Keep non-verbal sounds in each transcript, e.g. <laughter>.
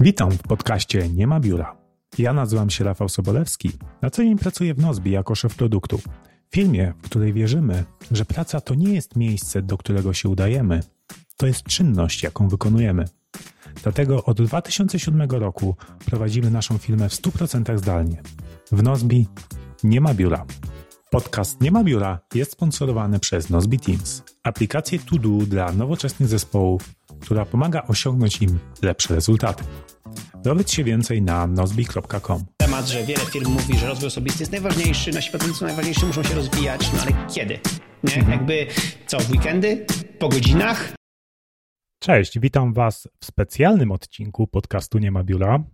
Witam w podcaście Nie ma biura. Ja nazywam się Rafał Sobolewski. Na co dzień pracuję w Nozbi jako szef produktu. Filmie, w której wierzymy, że praca to nie jest miejsce, do którego się udajemy. To jest czynność, jaką wykonujemy. Dlatego od 2007 roku prowadzimy naszą firmę w 100% zdalnie. W Nozbi nie ma biura. Podcast Nie ma biura jest sponsorowany przez Nozbi Teams, aplikację to do dla nowoczesnych zespołów, która pomaga osiągnąć im lepsze rezultaty. Dowiedz się więcej na nozbi.com. Temat, że wiele firm mówi, że rozwój osobisty jest najważniejszy, nasi pracownicy najważniejsi, muszą się rozwijać, no ale kiedy? Nie? Mhm. Jakby co, w weekendy? Po godzinach? Cześć, witam Was w specjalnym odcinku podcastu Nie ma biura.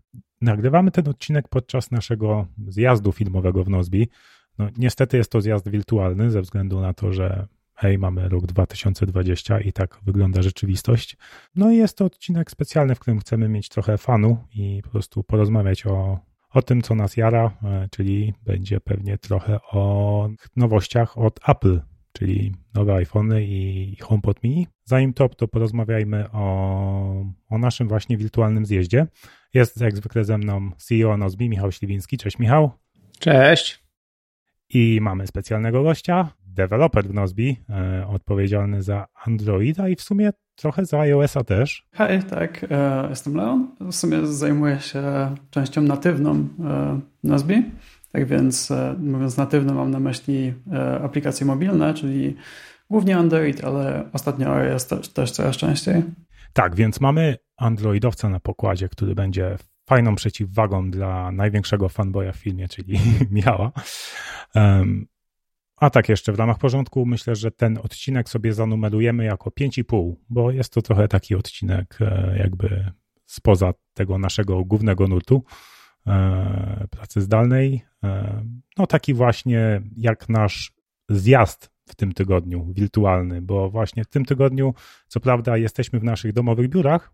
Nagrywamy ten odcinek podczas naszego zjazdu filmowego w Nozbi. No, niestety jest to zjazd wirtualny ze względu na to, że hej, mamy rok 2020 i tak wygląda rzeczywistość. No i jest to odcinek specjalny, w którym chcemy mieć trochę fanu i po prostu porozmawiać o, o tym, co nas jara, e, czyli będzie pewnie trochę o nowościach od Apple, czyli nowe iPhony i HomePod mini. Zanim to, to porozmawiajmy o, o naszym właśnie wirtualnym zjeździe. Jest jak zwykle ze mną CEO Nozbi, Michał Śliwiński. Cześć Michał. Cześć. I mamy specjalnego gościa, deweloper w Nozbi, e, odpowiedzialny za Androida i w sumie trochę za iOS-a też. Hej, tak, e, jestem Leon. W sumie zajmuję się częścią natywną e. Tak więc e, mówiąc natywną mam na myśli e, aplikacje mobilne, czyli głównie Android, ale ostatnio iOS też, też coraz częściej. Tak, więc mamy Androidowca na pokładzie, który będzie fajną przeciwwagą dla największego fanboya w filmie, czyli <laughs> Michała. Um, a tak jeszcze w ramach porządku myślę, że ten odcinek sobie zanumerujemy jako 5,5, bo jest to trochę taki odcinek e, jakby spoza tego naszego głównego nurtu e, pracy zdalnej. E, no taki właśnie jak nasz zjazd w tym tygodniu, wirtualny, bo właśnie w tym tygodniu, co prawda, jesteśmy w naszych domowych biurach,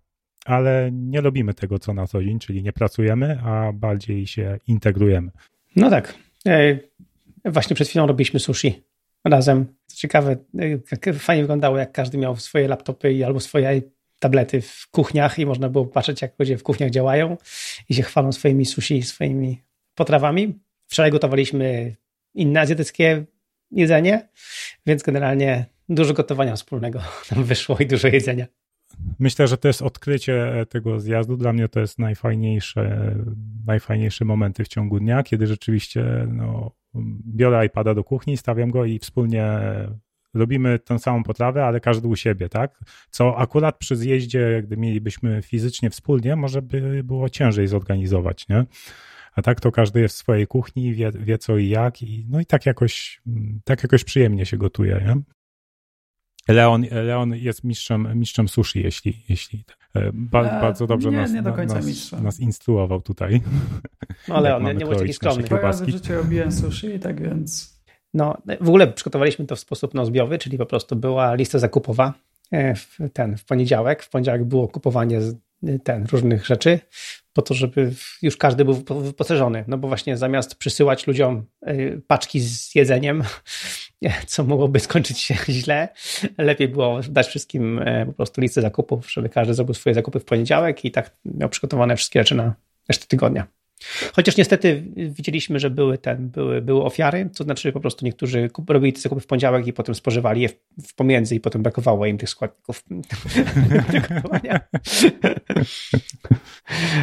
ale nie robimy tego, co na co dzień, czyli nie pracujemy, a bardziej się integrujemy. No tak. E, Właśnie przed chwilą robiliśmy sushi razem. Co ciekawe, e, fajnie wyglądało, jak każdy miał swoje laptopy albo swoje tablety w kuchniach i można było patrzeć, jak ludzie w kuchniach działają i się chwalą swoimi sushi, swoimi potrawami. Wczoraj gotowaliśmy inne azjatyckie jedzenie, więc generalnie dużo gotowania wspólnego nam wyszło i dużo jedzenia. Myślę, że to jest odkrycie tego zjazdu. Dla mnie to jest najfajniejsze, najfajniejsze momenty w ciągu dnia, kiedy rzeczywiście no, biorę iPada do kuchni, stawiam go i wspólnie robimy tę samą potrawę, ale każdy u siebie, tak? Co akurat przy zjeździe, gdy mielibyśmy fizycznie wspólnie, może by było ciężej zorganizować, nie? A tak to każdy jest w swojej kuchni, wie, wie co i jak, i, no i tak jakoś, tak jakoś przyjemnie się gotuje, nie? Leon, Leon jest mistrzem, mistrzem sushi, jeśli, jeśli ba, E, bardzo dobrze nie, nas, nie do końca nas, mistrzem. nas instruował tutaj. No Leon, <laughs> Jak nie, nie bądź taki skromny. Dwa razy w życiu robiłem sushi, tak więc No, w ogóle przygotowaliśmy to w sposób nozbiowy, czyli po prostu była lista zakupowa e, w, ten, w poniedziałek. W poniedziałek było kupowanie z- ten, różnych rzeczy, po to, żeby już każdy był wypo- wyposażony. No bo właśnie zamiast przysyłać ludziom e, paczki z jedzeniem, co mogłoby skończyć się <laughs> źle, lepiej było dać wszystkim e, po prostu listę zakupów, żeby każdy zrobił swoje zakupy w poniedziałek i tak miał przygotowane wszystkie rzeczy na resztę tygodnia. Chociaż niestety widzieliśmy, że były, ten, były, były ofiary, to znaczy po prostu niektórzy kup- robili te zakupy w poniedziałek i potem spożywali je w, w pomiędzy i potem brakowało im tych składników. <laughs>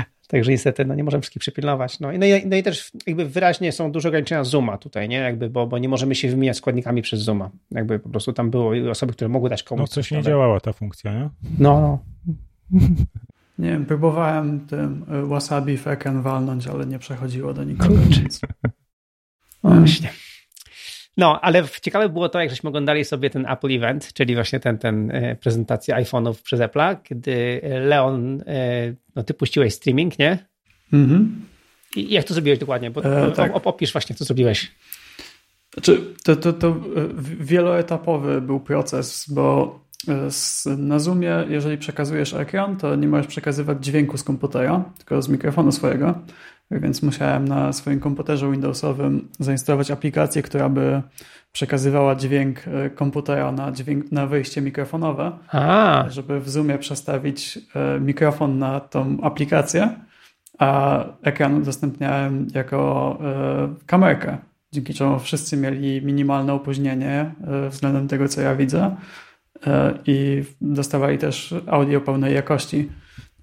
<laughs> Także niestety no, nie możemy wszystkich przypilnować. No, i- no, i, no i też jakby wyraźnie są duże ograniczenia Zooma tutaj, nie? Jakby, bo, bo nie możemy się wymieniać składnikami przez Zooma. Jakby po prostu tam były osoby, które mogły dać komuś No coś nie działała ta funkcja, nie? No, no. <laughs> nie wiem, próbowałem tym e, wasabi w ekran walnąć, ale nie przechodziło do nikogo. Kurczę. Więc... Właśnie. No, ale ciekawe było to, jak żeśmy oglądali sobie ten Apple Event, czyli właśnie ten, ten e, prezentację iPhone'ów przez Apple'a, kiedy Leon, e, no ty puściłeś streaming, nie? Mhm. I jak to zrobiłeś dokładnie? Bo E, tak. op- opisz właśnie, co zrobiłeś. Znaczy, to, to, to e, wieloetapowy był proces, bo e, na Zoomie, jeżeli przekazujesz ekran, to nie możesz przekazywać dźwięku z komputera, tylko z mikrofonu swojego. Więc musiałem na swoim komputerze Windowsowym zainstalować aplikację, która by przekazywała dźwięk e, komputera na, dźwięk, na wyjście mikrofonowe, A. żeby w Zoomie przestawić e, mikrofon na tą aplikację, a ekran udostępniałem jako e, kamerkę, dzięki czemu wszyscy mieli minimalne opóźnienie względem tego, co ja widzę i dostawali też audio pełnej jakości,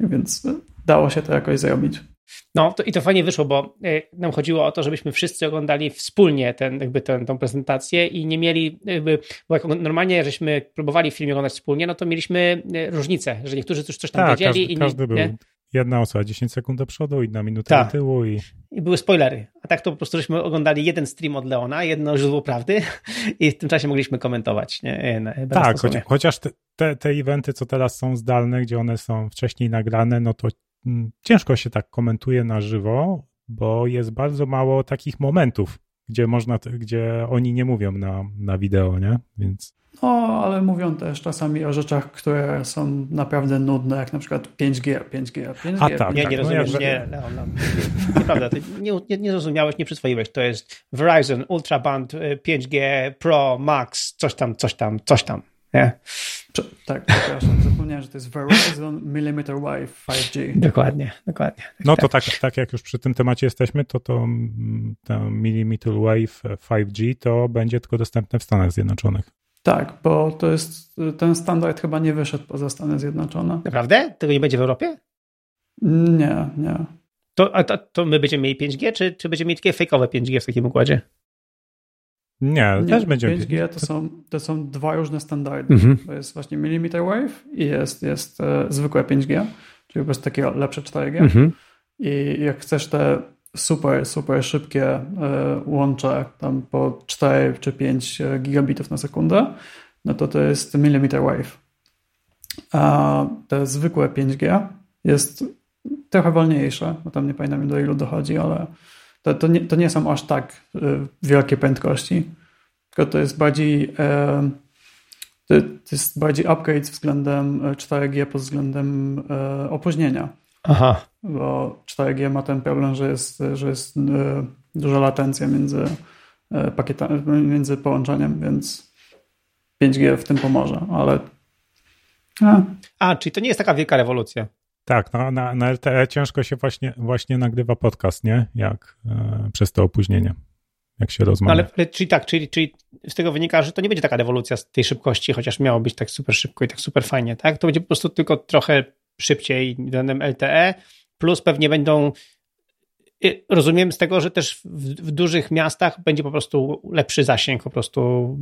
więc dało się to jakoś zrobić. No to, i to fajnie wyszło, bo y, nam chodziło o to, żebyśmy wszyscy oglądali wspólnie ten, jakby ten, tą prezentację i nie mieli, jakby, bo jak normalnie żeśmy próbowali film oglądać wspólnie, no to mieliśmy y, różnice, że niektórzy już coś tam tak, wiedzieli. Każdy, inni, każdy był. Nie? Jedna osoba 10 sekund do przodu, inna minuta do Tak. tyłu i I były spoilery. A tak to po prostu żeśmy oglądali jeden stream od Leona, jedno źródło prawdy <laughs> i w tym czasie mogliśmy komentować. Nie? Na- Tak, choć, chociaż te, te, te eventy, co teraz są zdalne, gdzie one są wcześniej nagrane, no to ciężko się tak komentuje na żywo, bo jest bardzo mało takich momentów, gdzie można, gdzie oni nie mówią na, na wideo, nie? Więc No, ale mówią też czasami o rzeczach, które są naprawdę nudne, jak na przykład 5G, 5G, 5G. A tak, Nie, tak, nie no rozumiesz, jakby- nie, Leon, Leon. Nieprawda, ty nie, nie, nie zrozumiałeś, nie przyswoiłeś. To jest Verizon Ultraband y, 5G Pro Max, coś tam, coś tam, coś tam. Nie? Prze- Tak, przepraszam, zapomniałem, że to jest Verizon Millimeter Wave 5G. Dokładnie, dokładnie. no to tak, tak jak już przy tym temacie jesteśmy, to to ten Millimeter Wave 5G to będzie tylko dostępne w Stanach Zjednoczonych. Tak, bo to jest, ten standard chyba nie wyszedł poza Stany Zjednoczone. Naprawdę? Tego nie będzie w Europie? Nie, nie. To, a to, to my będziemy mieli 5G, czy, czy będziemy mieli takie fejkowe 5G w takim układzie? Nie, nie też będzie 5G to są, to są dwa różne standardy. Mhm. To jest właśnie millimeter wave i jest, jest e, zwykłe 5G, czyli po prostu takie lepsze 4G. Mhm. I jak chcesz te super, super szybkie e, łącze, tam po 4 czy 5 gigabitów na sekundę, no to to jest millimeter wave. A te zwykłe 5G jest trochę wolniejsze, bo tam nie pamiętam do ilu dochodzi, ale to, to, nie, to nie są aż tak e, wielkie prędkości, tylko to jest bardziej e, to, jest bardziej upgrade względem e, 4G pod względem e, opóźnienia Aha. bo 4G ma ten problem, że jest, że jest e, duża latencja między e, pakietami, między połączeniem, więc 5G w tym pomoże, ale a, A, czyli to nie jest taka wielka rewolucja. Tak, na, na, na LTE ciężko się właśnie, właśnie nagrywa podcast, nie? Jak e, przez to opóźnienie, jak się rozmawia. Ale, ale czyli tak, czyli, czyli z tego wynika, że to nie będzie taka rewolucja z tej szybkości, chociaż miało być tak super szybko i tak super fajnie, tak? To będzie po prostu tylko trochę szybciej względem LTE, plus pewnie będą y, rozumiem z tego, że też w, w dużych miastach będzie po prostu lepszy zasięg, po prostu,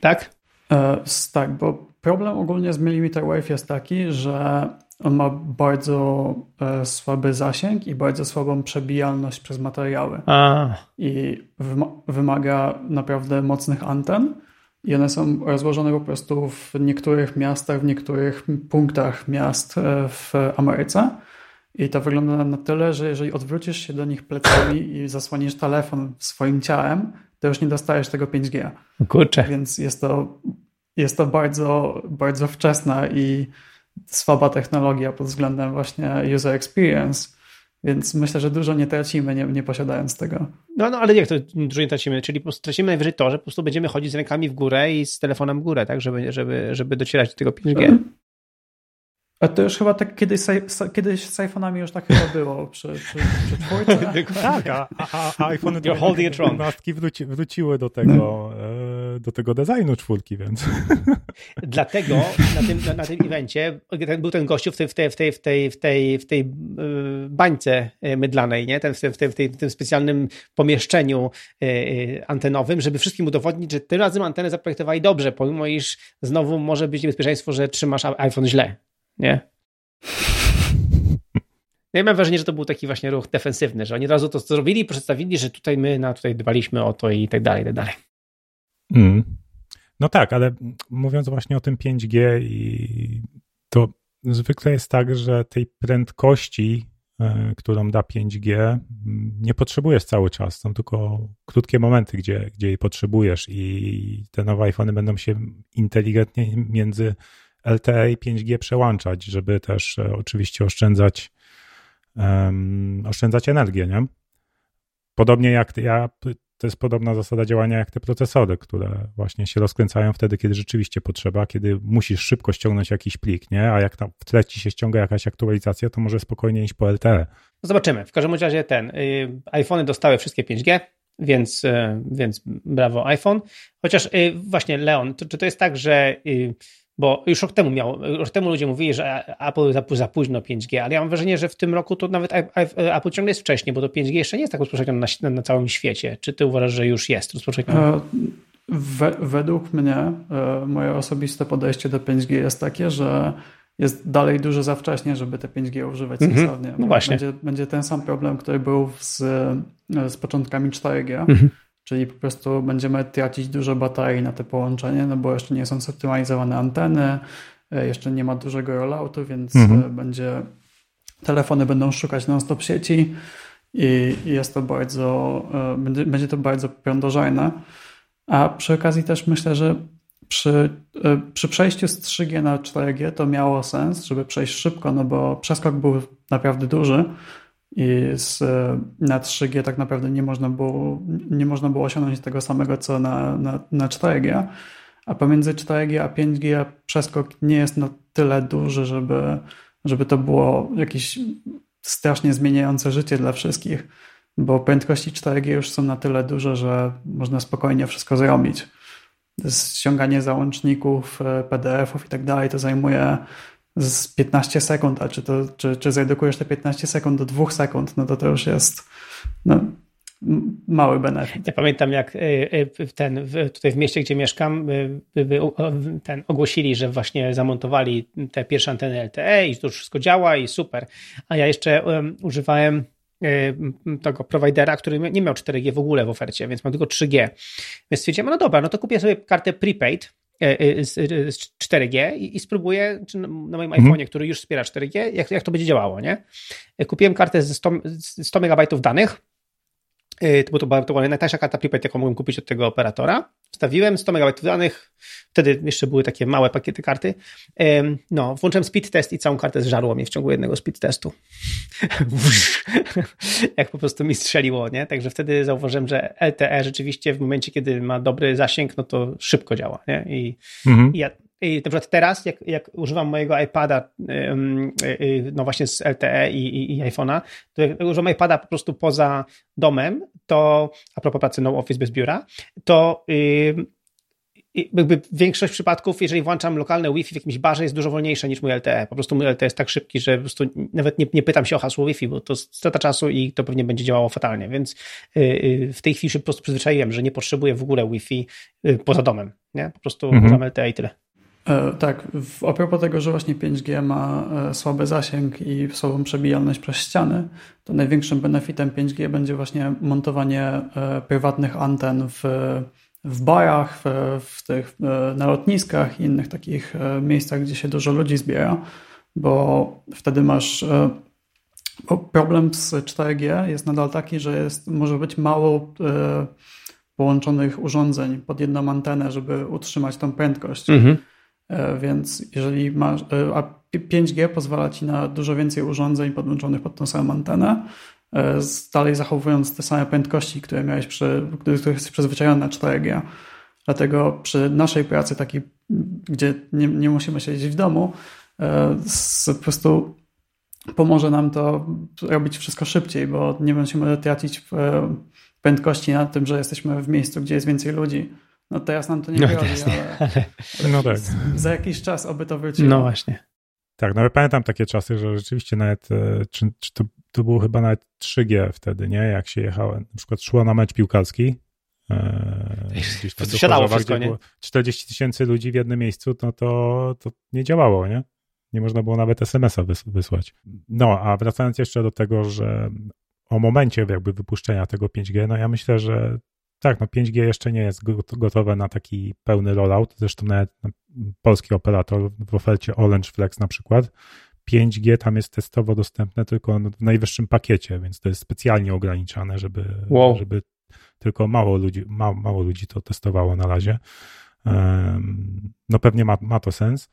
tak? e, tak, bo problem ogólnie z millimeter wave jest taki, że on ma bardzo e, słaby zasięg i bardzo słabą przebijalność przez materiały. A, i wyma- wymaga naprawdę mocnych anten. I one są rozłożone po prostu w niektórych miastach, w niektórych punktach miast e, w Ameryce. I to wygląda na tyle, że jeżeli odwrócisz się do nich plecami i zasłonisz telefon swoim ciałem, to już nie dostajesz tego 5G. kurczę. Więc jest to, jest to bardzo, bardzo wczesna i słaba technologia pod względem właśnie user experience. Więc myślę, że dużo nie tracimy, nie, nie posiadając tego. No, no ale jak to dużo nie tracimy? Czyli po prostu tracimy najwyżej to, że po prostu będziemy chodzić z rękami w górę i z telefonem w górę, tak? Żeby, żeby, żeby docierać do tego 5G. A to już chyba tak kiedyś, z- kiedyś z iPhone'ami już tak chyba było przy, przy, przy <laughs> czwórce. Tak, a, a, a iPhone You're holding it wrong. wróci, wróciły do tego, e, do tego designu czwórki, więc <laughs> Dlatego na tym, na, tym evencie był ten gościu w tej, w tej, w tej, w tej, w tej, w tej yy, bańce yy, mydlanej, nie? Ten, w, tej, w, tej, w, tym specjalnym pomieszczeniu yy, antenowym, żeby wszystkim udowodnić, że tym razem antenę zaprojektowali dobrze, pomimo iż znowu może być niebezpieczeństwo, że trzymasz iPhone źle, nie? Ja mam wrażenie, że to był taki właśnie ruch defensywny, że oni od razu to zrobili, przedstawili, że tutaj my na tutaj dbaliśmy o to i tak dalej, i tak dalej. Mm. No tak, ale mówiąc właśnie o tym 5G i to zwykle jest tak, że tej prędkości, e, którą da 5G, m, nie potrzebujesz cały czas. Są tylko krótkie momenty, gdzie, gdzie jej potrzebujesz i te nowe iPhony będą się inteligentnie między LTE i 5G przełączać, żeby też e, oczywiście oszczędzać um, oszczędzać energię, nie? Podobnie jak ja, to jest podobna zasada działania jak te procesory, które właśnie się rozkręcają wtedy, kiedy rzeczywiście potrzeba, kiedy musisz szybko ściągnąć jakiś plik, nie? A jak tam w tle ci się ściąga jakaś aktualizacja, to może spokojnie iść po LTE. No zobaczymy. W każdym razie ten, y, iPhony dostały wszystkie 5G, więc, y, więc brawo iPhone. Chociaż y, właśnie Leon, to, czy to jest tak, że y, bo już rok temu miał, rok temu ludzie mówili, że Apple za, późno 5G, ale ja mam wrażenie, że w tym roku to nawet Apple ciągle jest wcześniej, bo to 5G jeszcze nie jest tak rozpowszechnione na, na, całym świecie. Czy ty uważasz, że już jest rozpowszechnione? E, we, według mnie e, moje osobiste podejście do 5G jest takie, że jest dalej dużo za wcześnie, żeby te 5G używać mm -hmm. sensownie. No właśnie. Będzie, będzie ten sam problem, który był z, z początkami 4G. Mm -hmm czyli po prostu będziemy tracić dużo baterii na te połączenie, no bo jeszcze nie są zoptymalizowane anteny, e, jeszcze nie ma dużego rolloutu, więc mhm. E, będzie telefony będą szukać non-stop sieci i jest to bardzo, e, będzie, będzie to bardzo prądożajne. A przy okazji też myślę, że przy, przy przejściu z 3G na 4G to miało sens, żeby przejść szybko, no bo przeskok był naprawdę duży i z, na 3G tak naprawdę nie można było, nie można było osiągnąć tego samego co na, na, na 4G, a pomiędzy 4G a 5G przeskok nie jest na tyle duży, żeby, żeby to było jakieś strasznie zmieniające życie dla wszystkich, bo prędkości 4G już są na tyle duże, że można spokojnie wszystko zrobić. Ściąganie załączników, e, PDF-ów i tak dalej to zajmuje z 15 sekund, a czy, to, czy, czy zredukujesz te 15 sekund do 2 sekund, no to to już jest no, mały benefit. Ja pamiętam, jak y, y, ten, tutaj w mieście, gdzie mieszkam, y, ten ogłosili, że właśnie zamontowali te pierwsze anteny LTE i to już wszystko działa i super. A ja jeszcze używałem tego providera, który nie miał 4G w ogóle w ofercie, więc mam tylko 3G. Więc stwierdziłem, no dobra, no to kupię sobie kartę prepaid E, e, z 4G i, i spróbuję na moim mhm. iPhone'ie, który już wspiera 4G, jak, jak to będzie działało, nie? E, kupiłem kartę ze 100, 100 MB danych, to, to była, to była najtańsza karta prepaid, jaką mogłem kupić od tego operatora. Wstawiłem 100 MB danych, wtedy jeszcze były takie małe pakiety karty. No, włączyłem speed test i całą kartę zżarło mnie w ciągu jednego speed testu. <laughs> Jak po prostu mi strzeliło, nie? Także wtedy zauważyłem, że LTE rzeczywiście w momencie, kiedy ma dobry zasięg, no to szybko działa, nie? I, mhm. i ja i na przykład teraz, jak, jak używam mojego iPada, no właśnie z LTE i, i, i iPhone'a, to jak używam iPada po prostu poza domem, to a propos pracy no office bez biura, to jakby większość przypadków, jeżeli włączam lokalne Wi-Fi w jakimś barze, jest dużo wolniejsze niż mój LTE. Po prostu mój LTE jest tak szybki, że po prostu nawet nie, nie pytam się o hasło Wi-Fi, bo to strata czasu i to pewnie będzie działało fatalnie. Więc y, y, w tej chwili się po prostu przyzwyczaiłem, że nie potrzebuję w ogóle Wi-Fi y, poza domem. Nie? Po prostu mhm. używam LTE i tyle. E, tak, a propos tego, że właśnie 5G ma e, słaby zasięg i słabą przebijalność przez ściany, to największym benefitem 5G będzie właśnie montowanie e, prywatnych anten w, w barach, w, w tych, na lotniskach i innych takich miejscach, gdzie się dużo ludzi zbiera, bo wtedy masz. Bo problem z 4G jest nadal taki, że jest, może być mało połączonych urządzeń pod jedną antenę, żeby utrzymać tą prędkość. Mhm. E, więc jeżeli masz, e, a 5G pozwala ci na dużo więcej urządzeń podłączonych pod tą samą antenę, e, dalej zachowując te same prędkości, które miałeś przy, których jesteś przyzwyczajony na 4G. Dlatego przy naszej pracy, takiej, gdzie nie, nie musimy siedzieć w domu, po prostu pomoże nam to robić wszystko szybciej, bo nie będziemy tracić prędkości na tym, że jesteśmy w miejscu, gdzie jest więcej ludzi. No teraz nam to nie no, ale, ale, <laughs> no tak. <laughs> za jakiś czas oby to wróciło. No właśnie. Tak, no ja pamiętam takie czasy, że rzeczywiście nawet, e, czy, czy to, to było chyba nawet 3G wtedy, nie? Jak się jechało, na przykład szło na mecz piłkarski, e, tam Siadało wszystko, nie? 40 tysięcy ludzi w jednym miejscu, no to, to nie działało, nie? Nie można było nawet SMS-a wysłać. No, a wracając jeszcze do tego, że o momencie jakby wypuszczenia tego 5G, no ja myślę, że tak, no 5G jeszcze nie jest gotowe na taki pełny rollout. Zresztą nawet polski operator w ofercie Orange Flex na przykład 5G tam jest testowo dostępne tylko w najwyższym pakiecie, więc to jest specjalnie ograniczane, żeby, wow. żeby tylko mało ludzi, mało, mało ludzi to testowało na razie. No pewnie ma, ma to sens.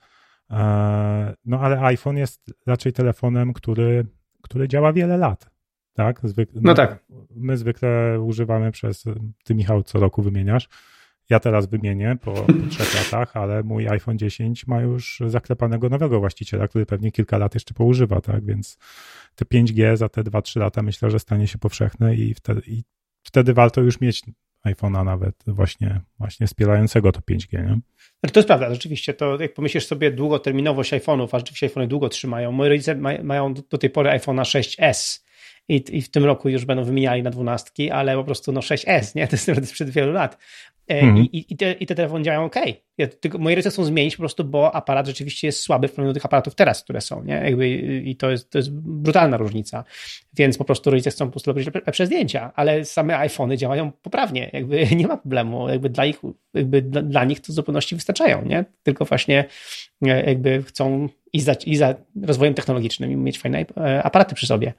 E, no ale iPhone jest raczej telefonem, który który działa wiele lat. Tak? Zwyk- no tak. My zwykle używamy przez, ty Michał co roku wymieniasz, ja teraz wymienię po, po trzech latach, ale mój iPhone 10 ma już zaklepanego nowego właściciela, który pewnie kilka lat jeszcze poużywa, tak? Więc te 5G za te 2-3 lata myślę, że stanie się powszechne i wtedy, i wtedy warto już mieć iPhone'a nawet właśnie, właśnie wspierającego to 5G, nie? To jest prawda, rzeczywiście. To jak pomyślisz sobie długoterminowość iPhone'ów, a rzeczywiście iPhone'y długo trzymają. Moi rodzice mają do tej pory iPhone'a 6S i, i w tym roku już będą wymieniali na dwunastki, ale po prostu no 6S, nie? To jest sprzed wielu lat. E, mhm. I, i, te, I te telefony działają ok. Ja, tylko moje ręce chcą zmienić po prostu, bo aparat rzeczywiście jest słaby w porównaniu do tych aparatów teraz, które są. Nie? Jakby, I to jest, to jest brutalna różnica. Więc po prostu rodzice chcą po prostu robić lepsze zdjęcia, ale same iPhony działają poprawnie. Jakby <laughs> nie ma problemu. Jakby dla, ich, jakby dla, dla nich to w zupełności wystarczają. Nie? Tylko właśnie e, jakby chcą i za, i za rozwojem technologicznym i mieć fajne e, aparaty przy sobie.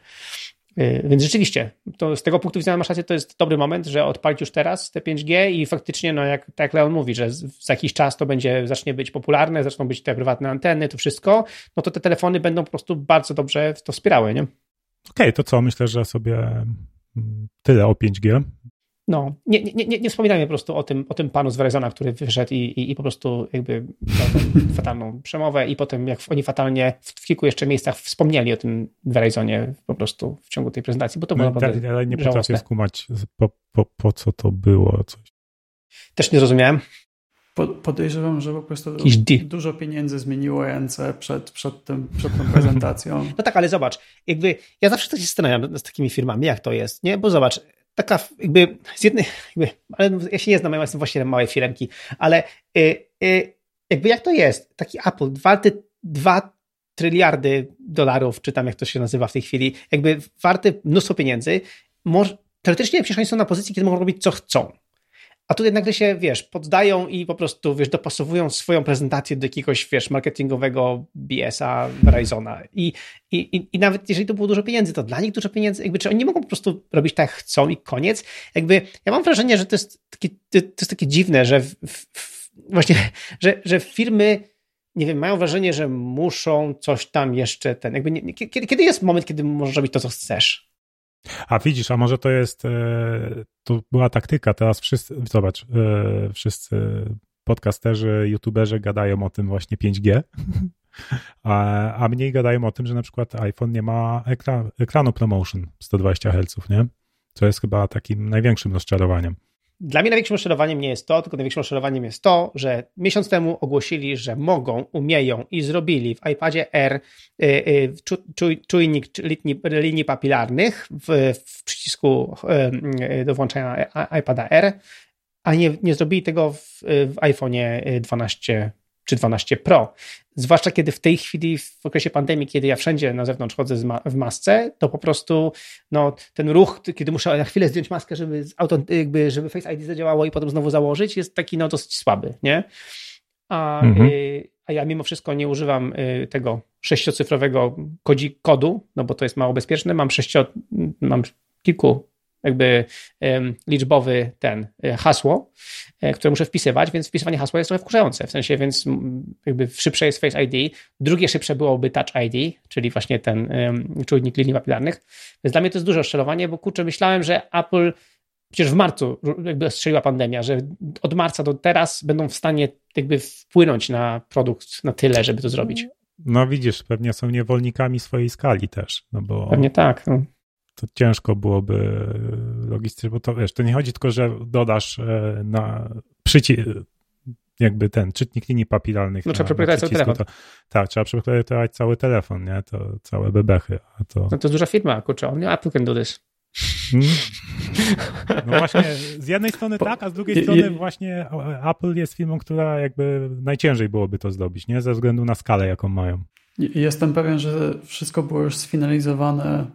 Y, więc rzeczywiście, to z tego punktu widzenia masz rację, to jest dobry moment, że odpalić już teraz te 5G i faktycznie, no jak, tak jak Leon mówi, że za jakiś czas to będzie, zacznie być popularne, zaczną być te prywatne anteny, to wszystko, no to te telefony będą po prostu bardzo dobrze to wspierały, nie? Okej, okay, to co? Myślę, że sobie mm, tyle o 5G. No, nie, nie, nie, nie wspominajmy po prostu o tym, o tym panu z Verizona, który wyszedł i, i, i po prostu jakby miał <laughs> fatalną przemowę i potem jak oni fatalnie w, w, kilku jeszcze miejscach wspomnieli o tym Verizonie po prostu w ciągu tej prezentacji, bo to było no, tak, Ale nie potrafię skumać po, po, po co to było coś. Też nie zrozumiałem. Podejrzewam, że po prostu dużo pieniędzy zmieniło ręce przed, przed, tym, przed tą prezentacją. <laughs> No tak, ale zobacz, jakby ja zawsze tak się zastanawiam z takimi firmami, jak to jest, nie? Bo zobacz, taka jakby z jednej, jakby, ale ja się nie znam, ja jestem właścicielem małej firmki, ale y, y, jakby jak to jest? Taki Apple, warty 2 tryliardy dolarów, czy tam jak to się nazywa w tej chwili, jakby warty mnóstwo pieniędzy, może, teoretycznie przecież oni są na pozycji, kiedy mogą robić co chcą. A tutaj nagle się, wiesz, poddają i po prostu, wiesz, dopasowują swoją prezentację do jakiegoś, wiesz, marketingowego BS-a Verizona. I, i, I nawet jeżeli to było dużo pieniędzy, to dla nich dużo pieniędzy, jakby, czy oni nie mogą po prostu robić tak, jak chcą i koniec. Jakby, ja mam wrażenie, że to jest takie, to jest takie dziwne, że w, w, właśnie, że, że firmy nie wiem, mają wrażenie, że muszą coś tam jeszcze ten, jakby nie, kiedy, kiedy jest moment, kiedy możesz robić to, co chcesz? A widzisz, a może to jest, e, to była taktyka, teraz wszyscy, zobacz, e, wszyscy podcasterzy, youtuberzy gadają o tym właśnie 5G, a, a mniej gadają o tym, że na przykład iPhone nie ma ekran, ekranu promotion 120 Hz, nie? Co jest chyba takim największym rozczarowaniem. Dla mnie największym rozczarowaniem nie jest to, tylko największym rozczarowaniem jest to, że miesiąc temu ogłosili, że mogą, umieją i zrobili w iPadzie R y, y, czujnik linii, papilarnych w, w przycisku y, do włączania iPada R, a nie, nie zrobili tego w, w iPhone'ie 12 czy 12 Pro. Zwłaszcza kiedy w tej chwili, w okresie pandemii, kiedy ja wszędzie na zewnątrz chodzę ma w masce, to po prostu no, ten ruch, kiedy muszę na chwilę zdjąć maskę, żeby, auto, jakby, żeby Face ID zadziałało i potem znowu założyć, jest taki no, dosyć słaby, nie? A, mhm. y, a ja mimo wszystko nie używam y, tego sześciocyfrowego kodzi, kodu, no bo to jest mało bezpieczne. Mam sześcio, mam kilku jakby liczbowy ten e, hasło, e, które muszę wpisywać, więc wpisywanie hasła jest trochę wkurzające, w sensie, więc jakby szybsze jest Face ID, drugie szybsze byłoby Touch ID, czyli właśnie ten czujnik linii papilarnych, więc dla mnie to jest duże oszczelowanie, bo kurczę, myślałem, że Apple przecież w marcu jakby strzeliła pandemia, że od marca do teraz będą w stanie jakby wpłynąć na produkt na tyle, żeby to zrobić. No widzisz, pewnie są niewolnikami swojej skali też, no bo... Pewnie tak. No to ciężko byłoby logistycznie, bo to wiesz, to nie chodzi tylko, że dodasz e, na przycisk, jakby ten czytnik linii papilarnych. No, trzeba przeprojektować cały telefon. To, tak, trzeba przeprojektować cały telefon, nie? To całe bebechy. A to... No to duża firma, kurczę, only Apple can do this. Hmm? <laughs> No właśnie, z jednej strony tak, a z drugiej strony właśnie Apple jest firmą, która jakby najciężej byłoby to zrobić, nie? Ze względu na skalę, jaką mają. Jestem pewien, że wszystko było już sfinalizowane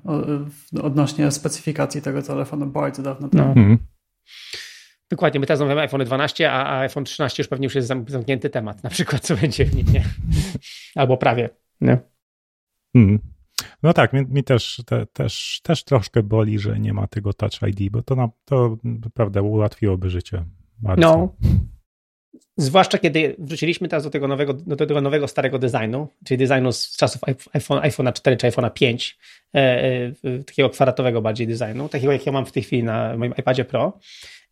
odnośnie specyfikacji tego telefonu bardzo dawno temu. No. Mhm. Dokładnie, my teraz mamy iPhone 12, a iPhone 13 już pewnie już jest zamknięty temat, na przykład co będzie w nim, nie? <laughs> Albo prawie, nie? Hmm. No tak, mi, mi też, te, też, też troszkę boli, że nie ma tego Touch ID, bo to, na, to naprawdę ułatwiłoby życie bardzo. No, Zwłaszcza kiedy wróciliśmy teraz do tego nowego, do tego nowego starego designu, czyli designu z czasów iPhone, iPhone'a 4 czy iPhone'a 5, e, e, takiego kwadratowego bardziej designu, takiego jakiego mam w tej chwili na moim iPadzie Pro.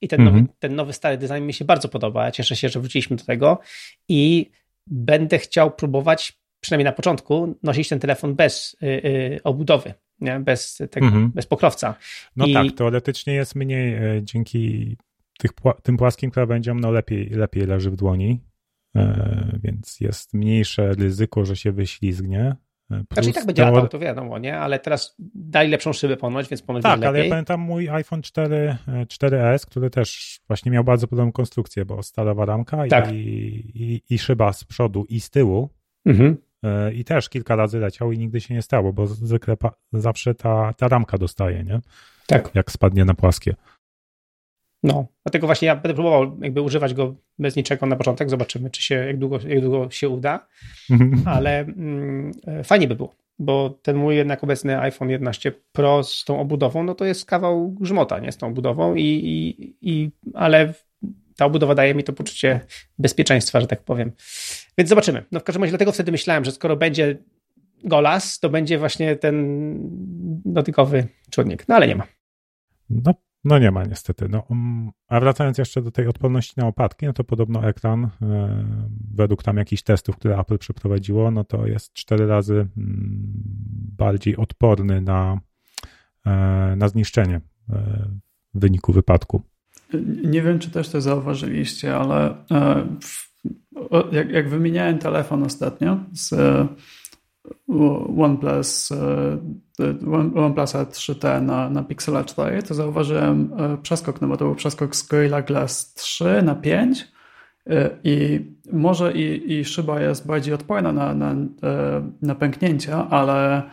I ten, mhm. nowy, ten nowy stary design mi się bardzo podoba. Ja cieszę się, że wróciliśmy do tego i będę chciał próbować, przynajmniej na początku, nosić ten telefon bez y, y, obudowy, nie? Bez, tego, mhm. bez pokrowca. No I... tak, teoretycznie jest mniej e, dzięki tych, tym płaskim krawędziom no lepiej, lepiej leży w dłoni, e, więc jest mniejsze ryzyko, że się wyślizgnie. E, znaczy i tak będzie latał, to wiadomo, nie? Ale teraz dali lepszą szybę ponoć, więc ponoć Tak, ale ja pamiętam mój iPhone 4, 4S, który też właśnie miał bardzo podobną konstrukcję, bo stalowa ramka tak. i, i, i, szyba z przodu i z tyłu. Mhm. E, I też kilka razy leciał i nigdy się nie stało, bo zwykle zawsze ta, ta ramka dostaje, nie? Tak. Jak spadnie na płaskie. No, dlatego właśnie ja będę próbował jakby używać go bez niczego na początek, zobaczymy, czy się, jak długo, jak długo się uda, mhm. ale mm, e, fajnie by było, bo ten mój jednak obecny iPhone 11 Pro z tą obudową, no to jest kawał grzmota, nie, z tą obudową i, i, i ale ta obudowa daje mi to poczucie bezpieczeństwa, że tak powiem. Więc zobaczymy. No w każdym razie dlatego wtedy myślałem, że skoro będzie Golas, to będzie właśnie ten dotykowy czujnik, no ale nie ma. No no nie ma niestety. No, um, a wracając jeszcze do tej odporności na opadki, no to podobno ekran, e, według tam jakichś testów, które Apple przeprowadziło, no to jest cztery razy mm, bardziej odporny na, e, na zniszczenie e, w wyniku wypadku. Nie wiem, czy też to zauważyliście, ale jak, jak wymieniałem telefon ostatnio z OnePlus, OnePlusa 3T na, na Pixela 4, to zauważyłem e, przeskok, no bo to był przeskok z Gorilla Glass 3 na 5 e, i może i, i szyba jest bardziej odporna na, na, na pęknięcia, ale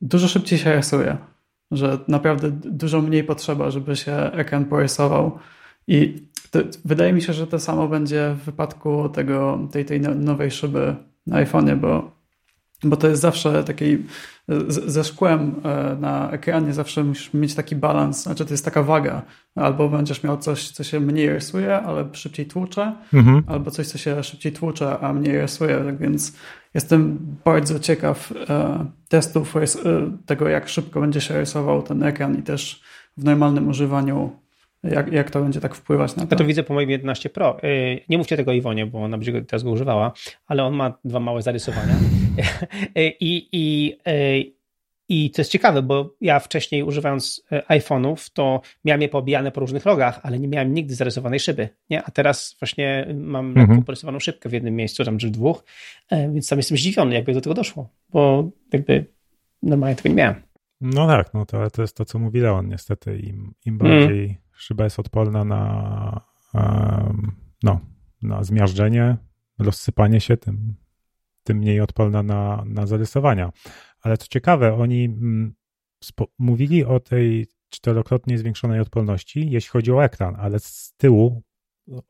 dużo szybciej się rysuje, że naprawdę dużo mniej potrzeba, żeby się ekran porysował. I to, wydaje mi się, że to samo będzie w wypadku tego, tej, tej nowej szyby na iPhone'ie, bo bo to jest zawsze taki ze szkłem e, na ekranie zawsze musisz mieć taki balans, znaczy to jest taka waga, albo będziesz miał coś, co się mniej rysuje, ale szybciej tłucze, mhm. albo coś, co się szybciej tłucze, a mniej rysuje, tak więc jestem bardzo ciekaw e, testów e, tego, jak szybko będzie się rysował ten ekran i też w normalnym używaniu jak, jak to będzie tak wpływać na to? Ja to widzę po moim 11 Pro. Y, nie mówcie tego Iwonie, bo ona będzie teraz go używała, ale on ma dwa małe zarysowania. <laughs> I, i, y, I to jest ciekawe, bo ja wcześniej używając y, iPhone'ów, to miałem je poobijane po różnych rogach, ale nie miałem nigdy zarysowanej szyby. Nie? A teraz właśnie mam mhm. lekko porysowaną szybkę w jednym miejscu, tam czy w dwóch, więc tam jestem zdziwiony, jakby do tego doszło, bo jakby normalnie tego nie miałem. No tak, no to, to jest to, co mówi Leon, niestety. Im, im bardziej mm szyba jest odporna na, no, na zmiażdżenie, rozsypanie się, tym, tym mniej odporna na, na zarysowania. Ale co ciekawe, oni mm, mówili o tej czterokrotnie zwiększonej odporności, jeśli chodzi o ekran, ale z tyłu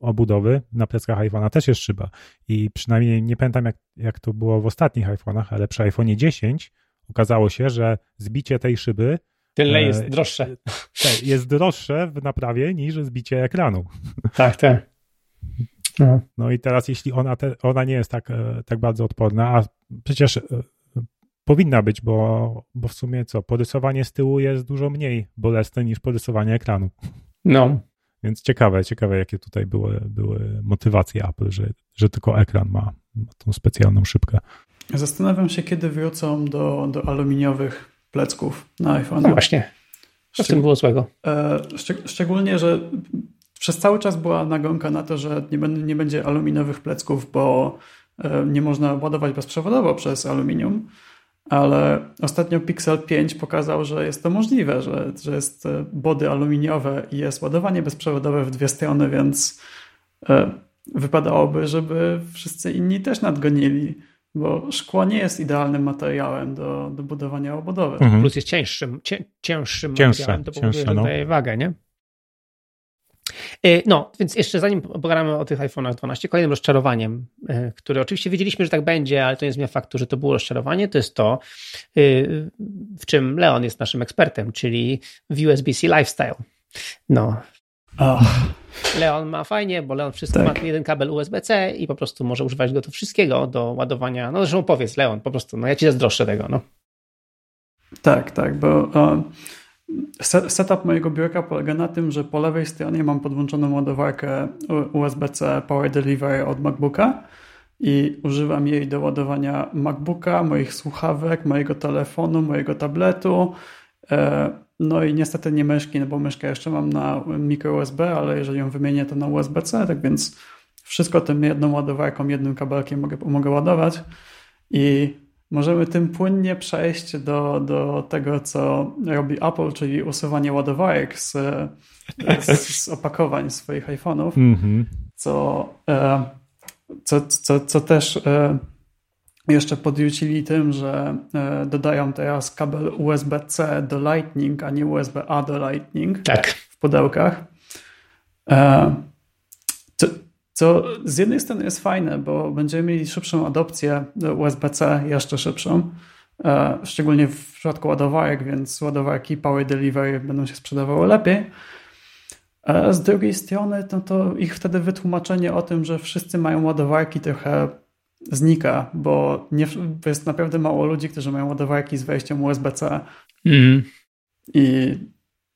obudowy na pleckach iPhone'a też jest szyba. I przynajmniej nie pamiętam, jak, jak to było w ostatnich iPhone'ach, ale przy iPhone'ie 10 okazało się, że zbicie tej szyby Tyle jest e, droższe. Tak, jest droższe w naprawie niż zbicie ekranu. <laughs> Tak, tak. No, no i teraz, jeśli ona, te, ona nie jest tak, e, tak bardzo odporna, a przecież e, powinna być, bo, bo w sumie co, porysowanie z tyłu jest dużo mniej bolesne niż porysowanie ekranu. No. Więc ciekawe, ciekawe, jakie tutaj były, były motywacje Apple, że, że tylko ekran ma, ma tą specjalną szybkę. Zastanawiam się, kiedy wrócą do, do aluminiowych plecków na iPhone. No właśnie. Co w tym było złego? E, szczególnie, że przez cały czas była nagonka na to, że nie, nie będzie aluminiowych plecków, bo e, nie można ładować bezprzewodowo przez aluminium, ale ostatnio Pixel 5 pokazał, że jest to możliwe, że, że jest e, body aluminiowe i jest ładowanie bezprzewodowe w dwie strony, więc wypadałoby, żeby wszyscy inni też nadgonili bo szkło nie jest idealnym materiałem do, do budowania obudowy. Mhm. Plus jest cięższym, cię, cięższym cięższe, materiałem, to cięższe, no. daje wagę, nie? E, no, więc jeszcze zanim pogadamy o tych iPhone'ach 12, kolejnym rozczarowaniem, e, które oczywiście wiedzieliśmy, że tak będzie, ale to nie zmienia faktu, że to było rozczarowanie, to jest to, e, w czym Leon jest naszym ekspertem, czyli w USB-C Lifestyle. No. Oh. Leon ma fajnie, bo Leon wszystko tak. ma jeden kabel USB-C i po prostu może używać go do wszystkiego, do ładowania. No zresztą powiedz, Leon, po prostu, no ja ci zazdroszczę tego, no. Tak, tak, bo setup mojego biurka polega na tym, że po lewej stronie mam podłączoną ładowarkę USB-C Power Delivery od MacBooka i używam jej do ładowania MacBooka, moich słuchawek, mojego telefonu, mojego tabletu. No i niestety nie myszki, no bo myszkę jeszcze mam na micro USB, ale jeżeli ją wymienię, to na USB-C, tak więc wszystko tym jedną ładowarką, jednym kabelkiem mogę, mogę ładować. I możemy tym płynnie przejść do, do tego, co robi Apple, czyli usuwanie ładowarek z, z, z opakowań swoich iPhone'ów, mm -hmm. co, e, co, co, co też e, jeszcze podjucili tym, że e, dodają teraz kabel USB-C do Lightning, a nie USB-A do Lightning tak. w pudełkach. E, co, co z jednej strony jest fajne, bo będziemy mieli szybszą adopcję USB-C, jeszcze szybszą, e, szczególnie w przypadku ładowarek, więc ładowarki Power Delivery będą się sprzedawały lepiej. A z drugiej strony, no to ich wtedy wytłumaczenie o tym, że wszyscy mają ładowarki trochę znika, bo nie, jest naprawdę mało ludzi, którzy mają ładowarki z wejściem USB-C. Mm. I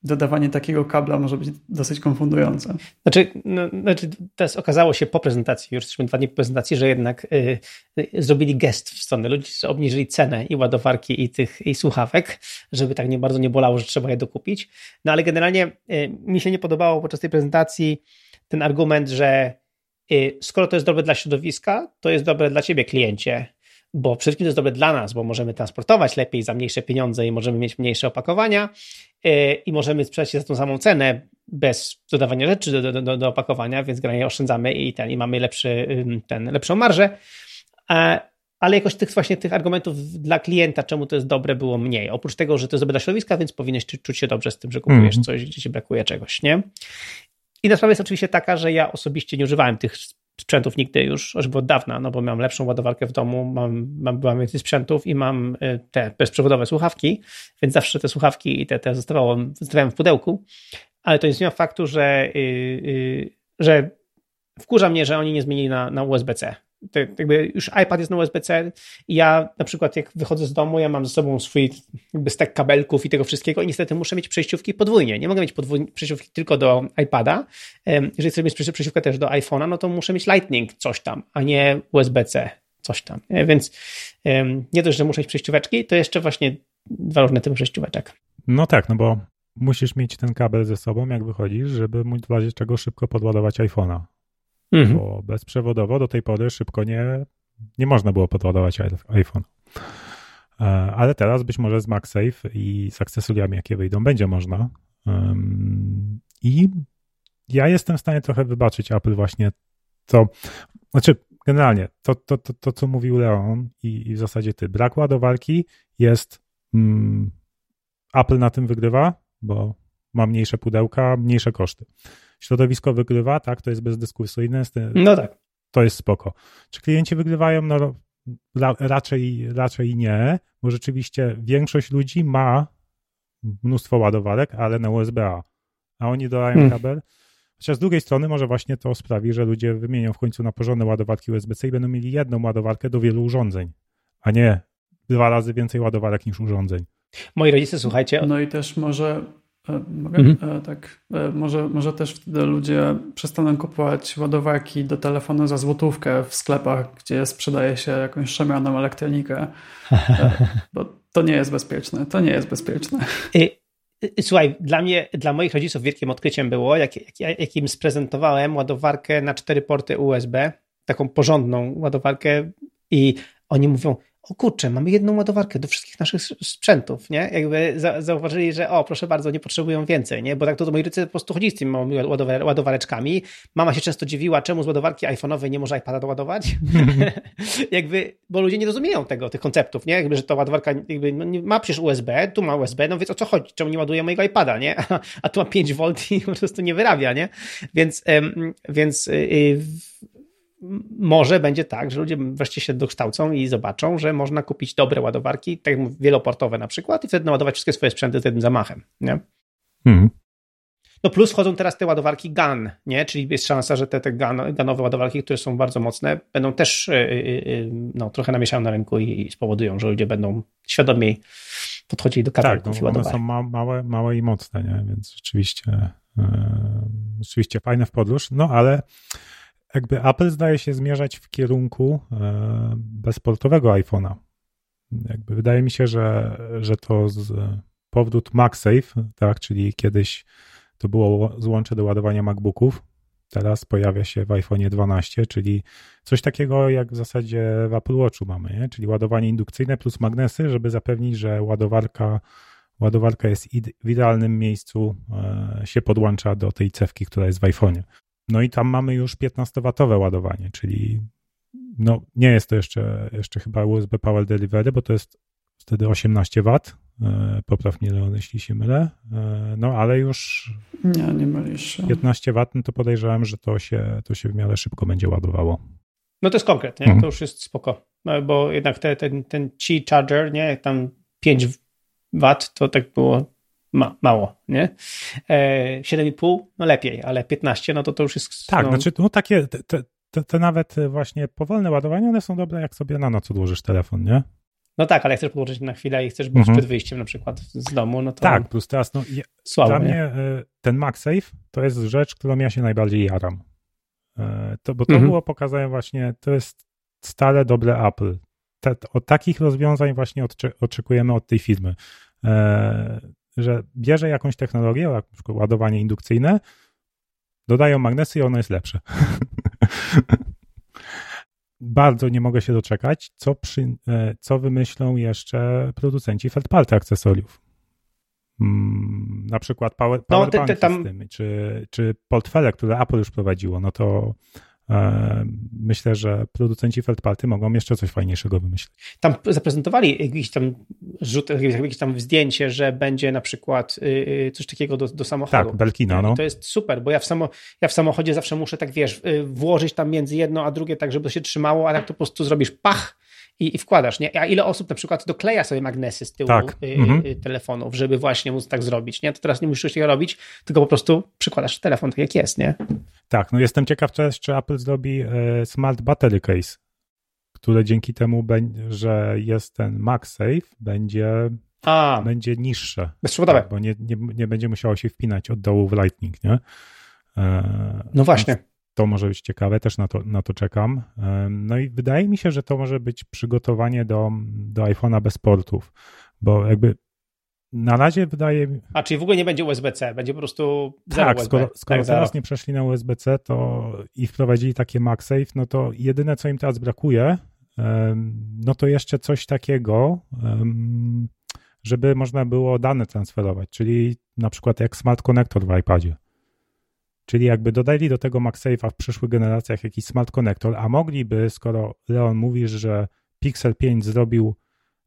dodawanie takiego kabla może być dosyć konfundujące. Znaczy, no, znaczy teraz okazało się po prezentacji, już jesteśmy dwa dni po prezentacji, że jednak y, y, zrobili gest w stronę ludzi, obniżyli cenę i ładowarki i tych i słuchawek, żeby tak nie bardzo nie bolało, że trzeba je dokupić. No ale generalnie y, mi się nie podobało podczas tej prezentacji ten argument, że skoro to jest dobre dla środowiska, to jest dobre dla ciebie kliencie, bo przede wszystkim to jest dobre dla nas, bo możemy transportować lepiej za mniejsze pieniądze i możemy mieć mniejsze opakowania yy, i możemy sprzedać się za tą samą cenę bez dodawania rzeczy do, do, do, do opakowania, więc generalnie oszczędzamy i, ten, i mamy lepszy, ten, lepszą marżę. E, ale jakoś tych właśnie tych argumentów dla klienta, czemu to jest dobre, było mniej. Oprócz tego, że to jest dobre dla środowiska, więc powinieneś czuć się dobrze z tym, że kupujesz mm. coś, gdzie ci brakuje czegoś, nie? Inna sprawa jest oczywiście taka, że ja osobiście nie używałem tych sprzętów nigdy już, choćby od dawna, no bo mam lepszą ładowarkę w domu, mam, mam, mam więcej sprzętów i mam y, te bezprzewodowe słuchawki, więc zawsze te słuchawki i te, te zostawiałem, zostawiałem w pudełku, ale to nie zmienia faktu, że, yy, yy, że wkurza mnie, że oni nie zmienili na, na USB-C jakby już iPad jest na USB-C i ja na przykład jak wychodzę z domu, ja mam ze sobą swój jakby stek kabelków i tego wszystkiego i niestety muszę mieć przejściówki podwójnie. Nie mogę mieć podwójnie, przejściówki tylko do iPada. Jeżeli chcę mieć przejściówkę też do iPhone'a, no to muszę mieć Lightning coś tam, a nie USB-C coś tam. Więc nie dość, że muszę mieć przejścióweczki, to jeszcze właśnie dwa różne typy przejścióweczek. No tak, no bo musisz mieć ten kabel ze sobą, jak wychodzisz, żeby móc w razie czego szybko podładować iPhone'a mhm. bo bezprzewodowo do tej pory szybko nie, nie można było podładować iPhone. E, ale teraz być może z MagSafe i z akcesoriami, jakie wyjdą, będzie można. I ja jestem w stanie trochę wybaczyć Apple właśnie to, znaczy generalnie to, to, to, to co mówił Leon i, i w zasadzie ty, brak ładowarki jest mm, Apple na tym wygrywa, bo ma mniejsze pudełka, mniejsze koszty środowisko wygrywa, tak, to jest bezdyskusyjne. No tak. To jest spoko. Czy klienci wygrywają? No raczej, raczej nie, bo rzeczywiście większość ludzi ma mnóstwo ładowarek, ale na USB-A, a oni dodają hmm. kabel. Chociaż z drugiej strony może właśnie to sprawi, że ludzie wymienią w końcu na porządne ładowarki USB-C i będą mieli jedną ładowarkę do wielu urządzeń, a nie dwa razy więcej ładowarek niż urządzeń. Moi rodzice, słuchajcie. No i też może mogę? Mhm. E, tak. E, może, może też wtedy ludzie przestaną kupować ładowarki do telefonu za złotówkę w sklepach, gdzie sprzedaje się jakąś szamianą elektronikę, bo to nie jest bezpieczne. To nie jest bezpieczne. Słuchaj, dla mnie, dla moich rodziców wielkim odkryciem było, jak, jak, jak im sprezentowałem ładowarkę na cztery porty USB, taką porządną ładowarkę i oni mówią, o kurczę, mamy jedną ładowarkę do wszystkich naszych sprzętów, nie? Jakby zauważyli, że o, proszę bardzo, nie potrzebują więcej, nie? Bo tak to, to moi rodzice po prostu chodzili z tymi małymi ładowareczkami. Mama się często dziwiła, czemu z ładowarki iPhone'owej nie może iPada doładować. <laughs> <laughs> jakby, bo ludzie nie rozumieją tego, tych konceptów, nie? Jakby, że ta ładowarka jakby, no, ma przecież USB, tu ma USB, no więc o co chodzi? Czemu nie ładuje mojego iPada, nie? <laughs> A, tu ma 5 V i po prostu nie wyrabia, nie? Więc, więc yy, może będzie tak, że ludzie wreszcie się dokształcą i zobaczą, że można kupić dobre ładowarki, tak jak wieloportowe na przykład, i wtedy naładować wszystkie swoje sprzęty jednym zamachem. Nie? Mhm. No plus wchodzą teraz te ładowarki GAN, nie? Czyli jest szansa, że te, te GAN, GANowe ładowarki, które są bardzo mocne, będą też yy, no, trochę namieszają na rynku i, spowodują, że ludzie będą świadomiej podchodzili do kabelków tak, no, i. One są ma, małe, małe i mocne, nie? Więc rzeczywiście, yy, rzeczywiście fajne w podróż, no ale jakby Apple zdaje się zmierzać w kierunku yy, bezportowego iPhone'a. Jakby wydaje mi się, że, że to z powrót MagSafe, tak, czyli kiedyś to było złącze do ładowania MacBooków, teraz pojawia się w iPhone 12, czyli coś takiego jak w zasadzie w Apple Watchu mamy, nie? czyli ładowanie indukcyjne plus magnesy, żeby zapewnić, że ładowarka, ładowarka jest w idealnym miejscu, e, się podłącza do tej cewki, która jest w iPhone'ie. No i tam mamy już 15W ładowanie, czyli no nie jest to jeszcze, jeszcze chyba USB Power Delivery, bo to jest wtedy 18 W, e, popraw mnie Leon, jeśli się mylę, e, no ale już nie, nie mylisz 15 W, no to podejrzewam, że to się, to się w miarę szybko będzie ładowało. No to jest konkret, nie? Mhm. to już jest spoko, no, bo jednak te, ten, ten Qi Charger, nie, tam 5 W to tak było ma, mało, nie? E, 7,5 no lepiej, ale 15 no to to już jest... Tak, no... znaczy no takie, te, te, te, nawet właśnie powolne ładowania, one są dobre jak sobie na noc odłożysz telefon, nie? No tak, ale chcesz podłożyć na chwilę i chcesz być mhm. przed wyjściem na przykład z domu, no to. Tak, plus teraz, no, słabo, dla nie? mnie e, ten MagSafe to jest rzecz, którą ja się najbardziej jaram. E, to, bo to mhm. było pokazane właśnie, to jest stale dobre Apple. Te, od takich rozwiązań właśnie oczekujemy od tej firmy, e, że bierze jakąś technologię, na przykład ładowanie indukcyjne, dodają magnesy i ono jest lepsze. <laughs> bardzo nie mogę się doczekać, co, przy, e, co wymyślą jeszcze producenci third-party akcesoriów. Mm, na przykład power, no, te tam... czy, czy portfele, które Apple już prowadziło, no to myślę, że producenci third party mogą jeszcze coś fajniejszego wymyślić. Tam zaprezentowali jakiś tam rzut, jakieś tam zdjęcie, że będzie na przykład y, y, coś takiego do, do samochodu. Tak, Belkina, no. To jest super, bo ja w, samo, ja w samochodzie zawsze muszę tak, wiesz, y, włożyć tam między jedno a drugie tak, żeby to się trzymało, a tak to po prostu zrobisz pach i, i wkładasz. Nie? A ile osób na przykład dokleja sobie magnesy z tyłu tak. y, mhm. y, telefonów, żeby właśnie móc tak zrobić. Nie? To teraz nie musisz tego robić, tylko po prostu przykładasz telefon tak jak jest. Nie? Tak, no jestem ciekaw też, czy Apple zrobi y, Smart Battery Case, które dzięki temu, że jest ten MagSafe, będzie a. będzie niższe. Bezprzewodowe. Tak, bo nie, nie, nie będzie musiało się wpinać od dołu w Lightning, nie? E, no właśnie to może być ciekawe, też na to, na to czekam. No i wydaje mi się, że to może być przygotowanie do, do iPhone'a bez portów, bo jakby na razie wydaje mi... A czyli w ogóle nie będzie USB-C, będzie po prostu Tak, USB. skoro, skoro tak, teraz nie przeszli na USB-C to i wprowadzili takie MagSafe, no to jedyne, co im teraz brakuje, no to jeszcze coś takiego, żeby można było dane transferować, czyli na przykład jak Smart Connector w iPadzie. Czyli jakby dodali do tego MagSafe'a w przyszłych generacjach jakiś smart connector, a mogliby, skoro Leon mówisz, że Pixel 5 zrobił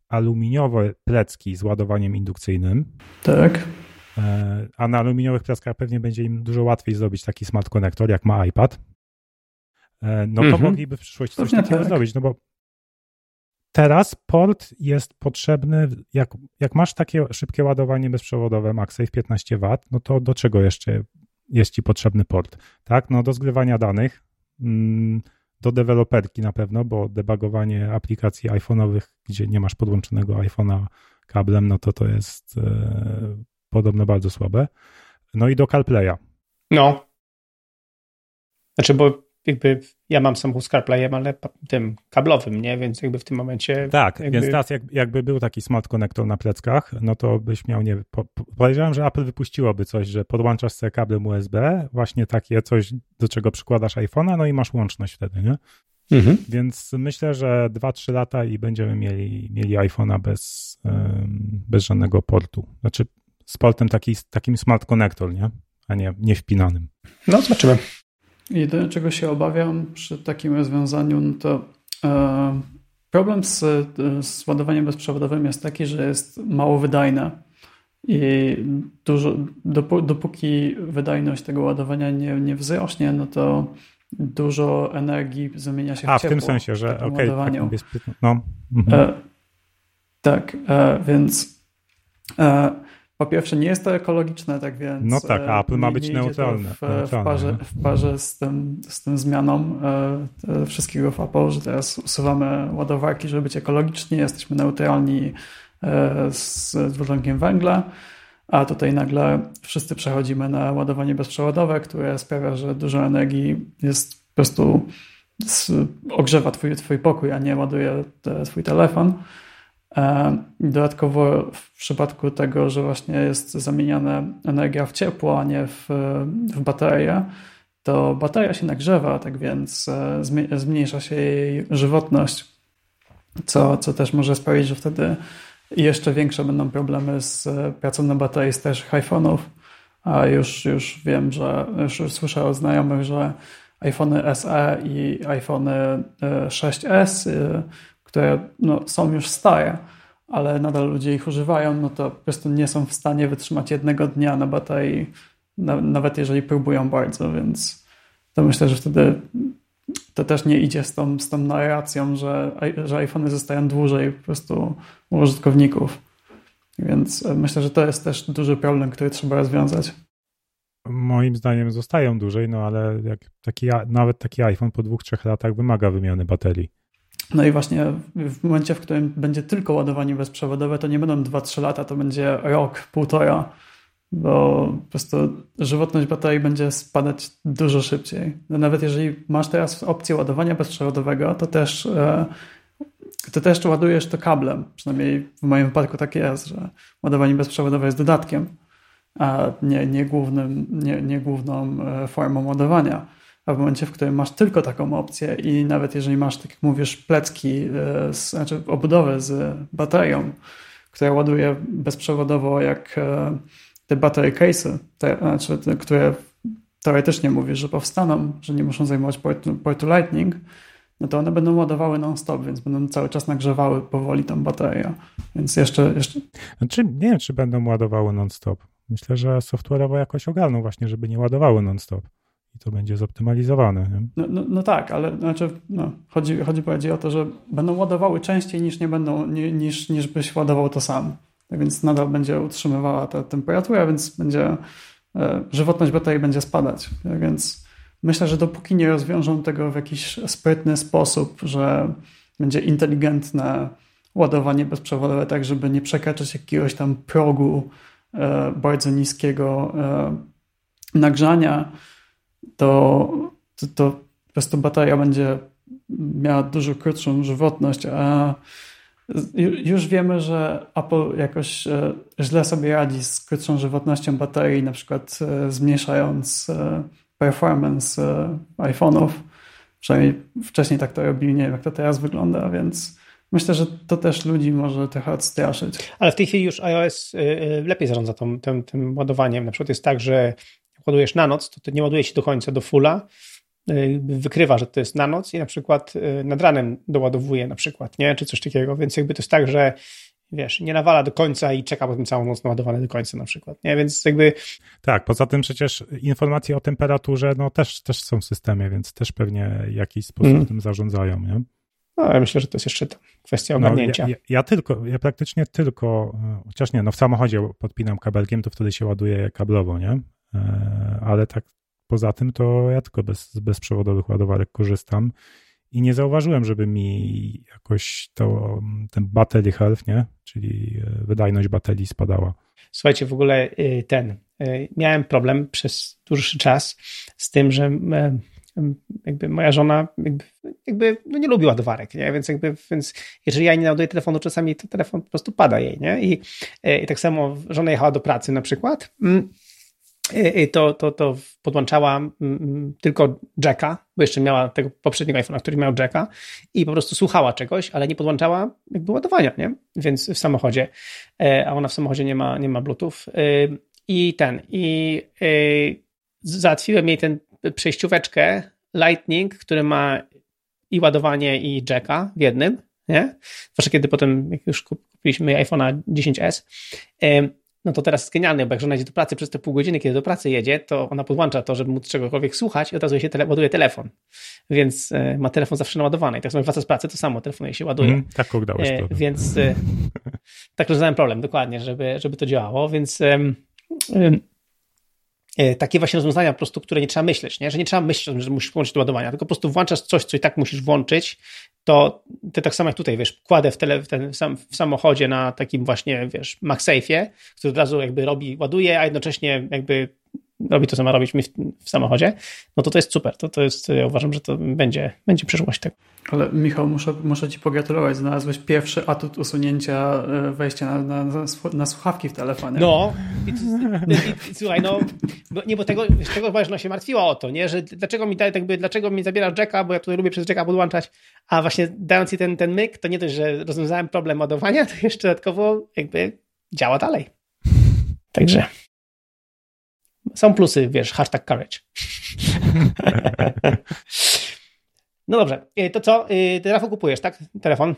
aluminiowe plecki z ładowaniem indukcyjnym. Tak. E, a na aluminiowych pleckach pewnie będzie im dużo łatwiej zrobić taki smart connector, jak ma iPad. E, no to mhm. mogliby w przyszłości coś takiego tak. zrobić, no bo teraz port jest potrzebny, jak, jak masz takie szybkie ładowanie bezprzewodowe MagSafe 15W, no to do czego jeszcze jest ci potrzebny port, tak? No do zgrywania danych, mm, do deweloperki na pewno, bo debugowanie aplikacji iPhone'owych, gdzie nie masz podłączonego iPhone'a kablem, no to to jest e, podobno bardzo słabe. No i do CarPlaya. No. Znaczy, bo jakby ja mam samochód z CarPlayem, ale tym kablowym, nie? Więc jakby w tym momencie... Tak, jakby... więc teraz jak, jakby był taki smart connector na pleckach, no to byś miał, nie po, podejrzewam, że Apple wypuściłoby coś, że podłączasz sobie kablem USB, właśnie takie coś, do czego przykładasz iPhone'a, no i masz łączność wtedy, nie? Mhm. Więc myślę, że 2-3 lata i będziemy mieli, mieli iPhone'a bez, bez żadnego portu. Znaczy z portem taki, takim smart connector, nie? A nie, nie wpinanym. No, zobaczymy. Jedyne, czego się obawiam przy takim rozwiązaniu, no to e, problem z, z ładowaniem bezprzewodowym jest taki, że jest mało wydajne i dużo, dopóki wydajność tego ładowania nie, nie wzrośnie, no to dużo energii zamienia się w A, ciepło. w tym sensie, że okej, okay, tak, no. Mhm. E, tak, e, więc e, po pierwsze nie jest to ekologiczne, tak więc... No tak, a Apple ma być neutralne. W, neutralne. w, parze, w parze z tym, z tym zmianą e, wszystkiego w Apple, że teraz usuwamy ładowarki, żeby być ekologiczni, jesteśmy neutralni e, z dwutlenkiem węgla, a tutaj nagle wszyscy przechodzimy na ładowanie bezprzewodowe, które sprawia, że dużo energii jest po prostu ogrzewa twój, twój pokój, a nie ładuje te, twój telefon. E, dodatkowo w przypadku tego, że właśnie jest zamieniana energia w ciepło, a nie w, w baterię, to bateria się nagrzewa, tak więc e, zmniejsza się jej żywotność, co, co też może sprawić, że wtedy jeszcze większe będą problemy z pracą na baterii starszych iPhone'ów. A już, już wiem, że już słyszę od znajomych, że iPhony SE i iPhony 6S które no, są już stare, ale nadal ludzie ich używają, no to po prostu nie są w stanie wytrzymać jednego dnia na baterii, na, nawet jeżeli próbują bardzo, więc to myślę, że wtedy to też nie idzie z tą, z tą narracją, że, że iPhony zostają dłużej po prostu u użytkowników. Więc myślę, że to jest też duży problem, który trzeba rozwiązać. Moim zdaniem zostają dłużej, no ale jak taki, nawet taki iPhone po dwóch, trzech latach wymaga wymiany baterii. No i właśnie w momencie, w którym będzie tylko ładowanie bezprzewodowe, to nie będą 2-3 lata, to będzie rok, półtora, bo po prostu żywotność baterii będzie spadać dużo szybciej. No nawet jeżeli masz teraz opcję ładowania bezprzewodowego, to też, e, to też ładujesz to kablem. Przynajmniej w moim wypadku tak jest, że ładowanie bezprzewodowe jest dodatkiem, a nie, nie, głównym, nie, nie główną e, formą ładowania a w momencie, w którym masz tylko taką opcję i nawet jeżeli masz, tak jak mówisz, plecki, e, z, znaczy obudowę z baterią, która ładuje bezprzewodowo jak e, te battery case'y, te, znaczy te, które teoretycznie mówisz, że powstaną, że nie muszą zajmować portu, portu Lightning, no to one będą ładowały non-stop, więc będą cały czas nagrzewały powoli tą baterię. Więc jeszcze... jeszcze... Znaczy, nie wiem, czy będą ładowały non-stop. Myślę, że software'owo jakoś ogarną właśnie, żeby nie ładowały non-stop i to będzie zoptymalizowane. No, no, no, tak, ale znaczy, no, chodzi, chodzi bardziej o to, że będą ładowały częściej niż nie będą, nie, niż, niż byś ładował to sam. Tak więc nadal będzie utrzymywała tę temperaturę, więc będzie e, żywotność baterii będzie spadać. Tak więc myślę, że dopóki nie rozwiążą tego w jakiś sprytny sposób, że będzie inteligentne ładowanie bezprzewodowe, tak żeby nie przekraczać jakiegoś tam progu e, bardzo niskiego e, nagrzania, to, to, to po prostu bateria będzie miała dużo krótszą żywotność, a już wiemy, że Apple jakoś e, źle sobie radzi z krótszą żywotnością baterii, na przykład e, zmniejszając e, performance iPhone'ów. Przynajmniej wcześniej tak to robili, nie wiem jak to teraz wygląda, więc myślę, że to też ludzi może trochę odstraszyć. Ale w tej chwili już iOS lepiej zarządza tym, tym, tym ładowaniem. Na przykład jest tak, że ładujesz na noc, to, to nie ładuje się do końca, do fulla, y, wykrywa, że to jest na noc i na przykład y, nad ranem doładowuje na przykład, nie? Czy coś takiego, więc jakby to jest tak, że wiesz, nie nawala do końca i czeka potem całą noc naładowane do końca na przykład, nie? Więc jakby... Tak, poza tym przecież informacje o temperaturze, no też, też są w systemie, więc też pewnie w jakiś sposób mm. tym zarządzają, nie? No, ja myślę, że to jest jeszcze kwestia ogarnięcia. No, ja, ja, ja, tylko, ja praktycznie tylko, e, chociaż nie, no w samochodzie podpinam kabelkiem, to wtedy się ładuje kablowo, nie? E, ale tak poza tym to ja tylko bez, z bezprzewodowych ładowarek korzystam i nie zauważyłem, żeby mi jakoś to, ten battery health, nie? czyli e, wydajność baterii spadała. Słuchajcie, w ogóle y, ten, y, miałem problem przez dłuższy czas z tym, że jakby moja żona jakby, jakby no nie lubi ładowarek, nie? Więc jakby, więc jeżeli ja nie naładuję telefonu, czasami to telefon po prostu pada jej, nie? I, y, i tak samo żona jechała do pracy na przykład mm, to, to, to podłączała mm, mm, tylko jacka, bo jeszcze miała tego poprzedniego iPhone'a, który miał jacka i po prostu słuchała czegoś, ale nie podłączała jakby ładowania, nie? Więc w samochodzie, e, a ona w samochodzie nie ma, nie ma Bluetooth e, i ten, i e, załatwiłem jej ten przejścióweczkę Lightning, który ma i ładowanie i jacka w jednym, nie? Zwłaszcza kiedy potem, jak już kupiliśmy iPhone'a 10s, no to teraz jest genialne, bo jak żona idzie do pracy przez te pół godziny, kiedy do pracy jedzie, to ona podłącza to, żeby móc czegokolwiek słuchać i od razu się tele, ładuje telefon. Więc e, ma telefon zawsze naładowany. I tak samo wraca z pracy, to samo telefon jej się ładuje. Mm, tak udało e, Więc e, tak rozwiązałem problem, dokładnie, żeby, żeby to działało, więc takie właśnie rozwiązania po prostu, które nie trzeba myśleć, nie? że nie trzeba myśleć o tym, że musisz włączyć do ładowania, tylko po prostu włączasz coś, co i tak musisz włączyć, to ty tak samo jak tutaj, wiesz, kładę w, tele, w, ten, w samochodzie na takim właśnie, wiesz, MagSafe'ie, który od razu jakby robi, ładuje, a jednocześnie jakby robi to, co ma robić mi w, samochodzie, no to to jest super. To, to jest, ja uważam, że to będzie, będzie przyszłość tego. Ale Michał, muszę, muszę Ci pogratulować. Znalazłeś pierwszy atut usunięcia e, wejścia na, na, na słuchawki w telefonie. No, i, i, i, słuchaj, no, bo, nie, bo tego, tego właśnie się martwiła o to, nie, że dlaczego mi, jakby, dlaczego mi zabiera jacka, bo ja tutaj lubię przez jacka podłączać, a właśnie dając Ci ten, ten myk, to nie dość, że rozwiązałem problem ładowania, to jeszcze dodatkowo jakby działa dalej. Także są plusy, wiesz, hashtag courage. no dobrze, y, to co? Y, ty Rafał kupujesz, tak? Telefon?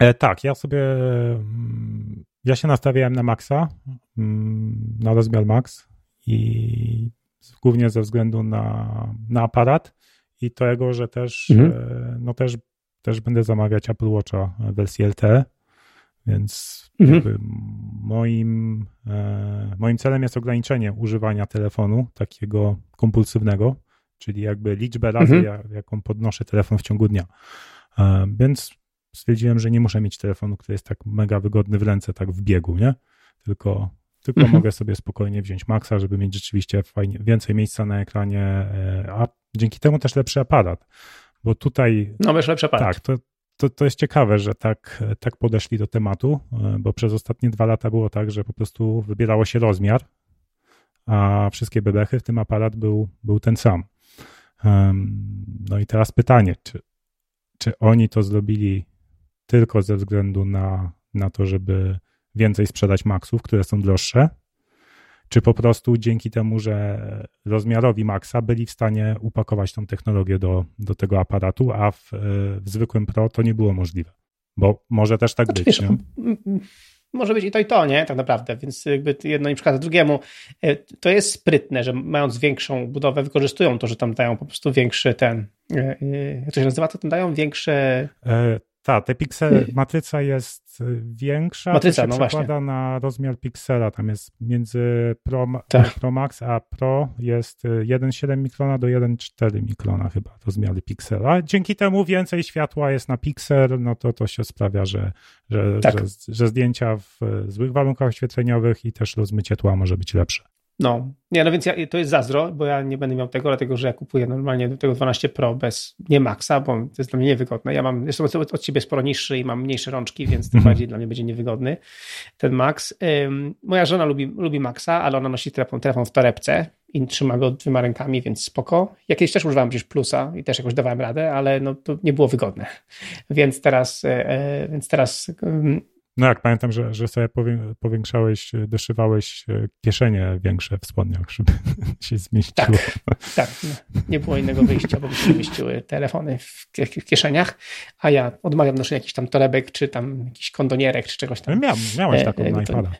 E, tak, ja sobie mm, ja się nastawiałem na Maxa, mm, na rozmiar Max i głównie ze względu na, na aparat i tego, że też, mhm. E, no też, też będę zamawiać Apple Watcha wersji LTE, więc mhm. moim, e, moim celem jest ograniczenie używania telefonu takiego kompulsywnego, czyli jakby liczbę razy, mhm. jaką podnoszę telefon w ciągu dnia. E, więc stwierdziłem, że nie muszę mieć telefonu, który jest tak mega wygodny w ręce, tak w biegu, nie? Tylko, tylko mhm. mogę sobie spokojnie wziąć Maxa, żeby mieć rzeczywiście fajnie, więcej miejsca na ekranie, e, a dzięki temu też lepszy aparat. Bo tutaj. No, wiesz, lepszy aparat. Tak, to, to, to jest ciekawe, że tak, tak podeszli do tematu, e, bo przez ostatnie dwa lata było tak, że po prostu wybierało się rozmiar, a wszystkie bebechy, w tym aparat był, był ten sam. No i teraz pytanie, czy, czy oni to zrobili tylko ze względu na, na to, żeby więcej sprzedać maksów, które są droższe, czy po prostu dzięki temu, że rozmiarowi Maxa byli w stanie upakować tą technologię do, do tego aparatu, a w, w zwykłym Pro to nie było możliwe. Bo może też tak znaczy, być. Wiesz, może być i to i to, nie? Tak naprawdę, więc jakby jedno nie przeszkadza drugiemu. E, to jest sprytne, że mając większą budowę wykorzystują to, że tam dają po prostu większy ten, e, e, jak to się nazywa, to tam dają większe... Tak, te piksele, matryca jest y, większa, matryca, to się no przekłada właśnie. na rozmiar piksela, tam jest między Pro, tak. Pro Max a Pro jest 1,7 y, mikrona do 1,4 mikrona chyba rozmiary piksela. Dzięki temu więcej światła jest na piksel, no to to się sprawia, że, że, tak. że, że zdjęcia w złych warunkach oświetleniowych i też rozmycie tła może być lepsze. No, nie, no więc ja, to jest zazdro, bo ja nie będę miał tego, dlatego że ja kupuję normalnie do tego 12 Pro bez, nie Maxa, bo to jest dla mnie niewygodne. Ja mam, jestem od, od ciebie sporo niższy i mam mniejsze rączki, więc tym mhm. bardziej dla mnie będzie niewygodny ten Max. Ym, moja żona lubi, lubi Maxa, ale ona nosi telefon, telefon w torebce i trzyma go dwiema rękami, więc spoko. Jakieś też używałem przecież plusa i też jakoś dawałem radę, ale no to nie było wygodne. <laughs> Więc teraz, e, e więc teraz no jak pamiętam, że, że sobie powiększałeś, doszywałeś e, kieszenie większe w spodniach, żeby <laughs> się zmieściło. Tak, tak. No, nie było innego wyjścia, bo by się mieściły telefony w, kieszeniach, a ja odmawiam noszenia jakichś tam torebek, czy tam jakichś kondonierek, czy czegoś tam. No miał, miałeś e, taką e, na iPada.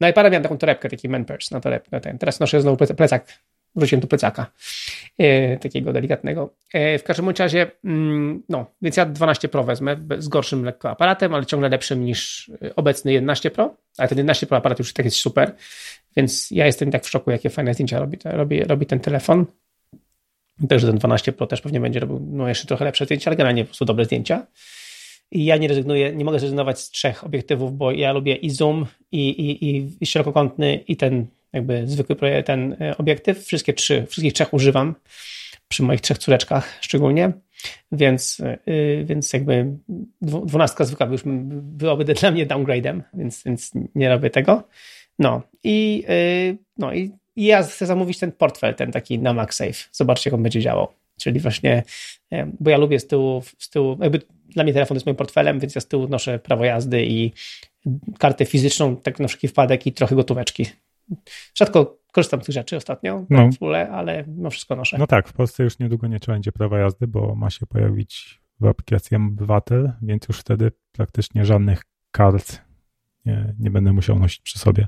Na iPada miałem taką torebkę, taki man purse na torebkę. Ten. Teraz noszę znowu plecak wróciłem do plecaka e, takiego delikatnego. E, w każdym razie, mm, no, więc ja 12 Pro wezmę z gorszym lekko aparatem, ale ciągle lepszym niż obecny 11 Pro, ale ten 11 Pro aparat już tak jest super, więc ja jestem tak w szoku, jakie fajne zdjęcia robi, robi, robi ten telefon. Także ten 12 Pro też pewnie będzie robił no, jeszcze trochę lepsze zdjęcia, ale generalnie po prostu dobre zdjęcia. I ja nie rezygnuję, nie mogę zrezygnować z trzech obiektywów, bo ja lubię i zoom, i, i, i szerokokątny, i ten jakby zwykły ten e, obiektyw. Wszystkie trzy, wszystkich trzech używam przy moich trzech córeczkach szczególnie, więc, yy, więc jakby dwunastka zwykła już byłaby <laughs> dla mnie downgrade'em, więc, więc nie robię tego. No i, yy, no i ja chcę zamówić ten portfel, ten taki na MagSafe. Zobaczcie, jak on będzie działał. Czyli właśnie, bo ja lubię z tyłu, z tyłu, jakby dla mnie telefon jest moim portfelem, więc ja z tyłu noszę prawo jazdy i kartę fizyczną, tak na wszelki wypadek i trochę gotóweczki. Rzadko korzystam z tych rzeczy ostatnio, no. w ogóle, ale no wszystko noszę. No tak, w Polsce już niedługo nie trzeba będzie prawa jazdy, bo ma się pojawić w aplikacji Obywatel, więc już wtedy praktycznie żadnych kart nie, nie będę musiał nosić przy sobie.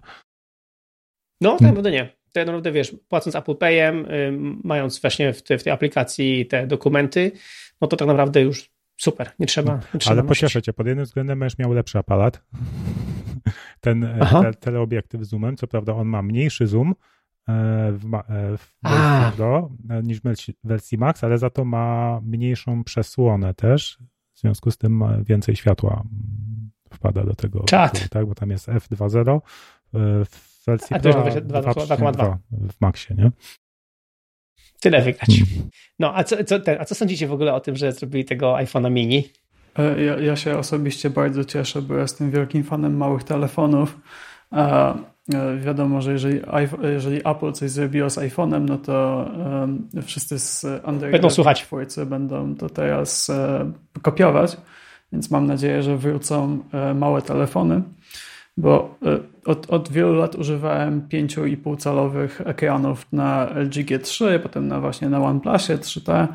No, tak naprawdę nie. To naprawdę, wiesz, płacąc Apple Payem, y, mając właśnie w, te, w tej aplikacji te dokumenty, no to tak naprawdę już super, nie trzeba. Nie trzeba Ale pocieszę cię, pod jednym względem będziesz miał lepszy aparat. Ten te, teleobiektyw zoomem. Co prawda on ma mniejszy zoom w, w wersji Pro niż w wersji Max, ale za to ma mniejszą przesłonę też. W związku z tym więcej światła wpada do tego, Czad. tak? bo tam jest f2.0 w wersji a, Pro, 2.2 w Maxie, nie? Tyle wygrać. Hmm. No, a co, co, a co sądzicie w ogóle o tym, że zrobili tego iPhone'a mini? E, ja, ja, się osobiście bardzo cieszę, bo jestem wielkim fanem małych telefonów. A e, wiadomo, że jeżeli, jeżeli Apple coś zrobiło z iPhone'em, no to um, wszyscy z Android będą słuchać. Twórcy będą to teraz um, kopiować, więc mam nadzieję, że wrócą um, małe telefony bo e, od, od wielu lat używałem 5,5 calowych ekranów na LG G3, potem na właśnie na OnePlusie 3T e,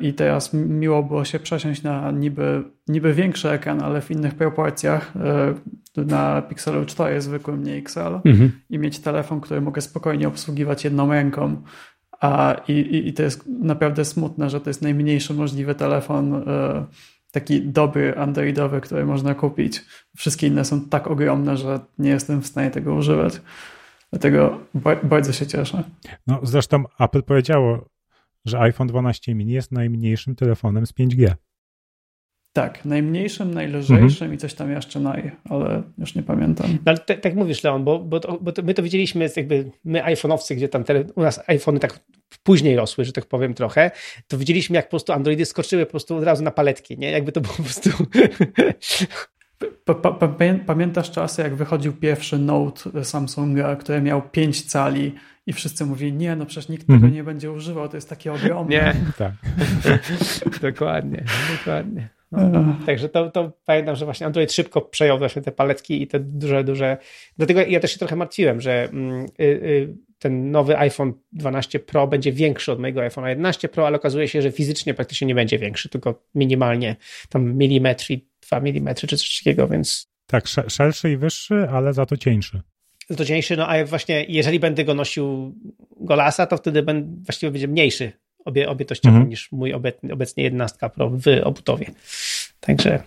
i teraz miło było się przesiąść na niby, niby większy ekran, ale w innych proporcjach e, na Pixelu 4 zwykłym, nie XL mhm. i mieć telefon, który mogę spokojnie obsługiwać jedną ręką. A, i, I to jest naprawdę smutne, że to jest najmniejszy możliwy telefon taki dobry androidowy, który można kupić. Wszystkie inne są tak ogromne, że nie jestem w stanie tego używać. Dlatego bardzo się cieszę. No, zresztą Apple powiedziało, że iPhone 12 mini jest najmniejszym telefonem z 5G. Tak, najmniejszym, najlżejszym mhm. i coś tam jeszcze naj, ale już nie pamiętam. No, ale tak, tak mówisz, Leon, bo, bo, to, bo to my to widzieliśmy, jakby my iPhone'owcy, gdzie tam te, u nas iPhony tak później rosły, że tak powiem trochę, to widzieliśmy, jak po prostu Androidy skoczyły po prostu od razu na paletki, nie? Jakby to było po prostu... <laughs> Pamiętasz czasy, jak wychodził pierwszy Note Samsunga, który miał 5 cali i wszyscy mówili, nie, no przecież nikt tego mhm. nie będzie używał, to jest takie ogromne. Nie, <laughs> tak. <laughs> dokładnie, dokładnie. No, także to, to pamiętam, że właśnie Android szybko przejął właśnie te paletki i te duże, duże. Dlatego ja też się trochę martwiłem, że mm, y, y, ten nowy iPhone 12 Pro będzie większy od mojego iPhone 11 Pro, ale okazuje się, że fizycznie praktycznie nie będzie większy, tylko minimalnie tam milimetr i 2 mm czy coś takiego, więc. Tak, szerszy i wyższy, ale za to cieńszy. Za to cieńszy, no a właśnie jeżeli będę go nosił golasa, to wtedy będę, właściwie będzie mniejszy obie, objętościowo mhm. niż mój obecnie, obecnie 11 Pro w obudowie. Także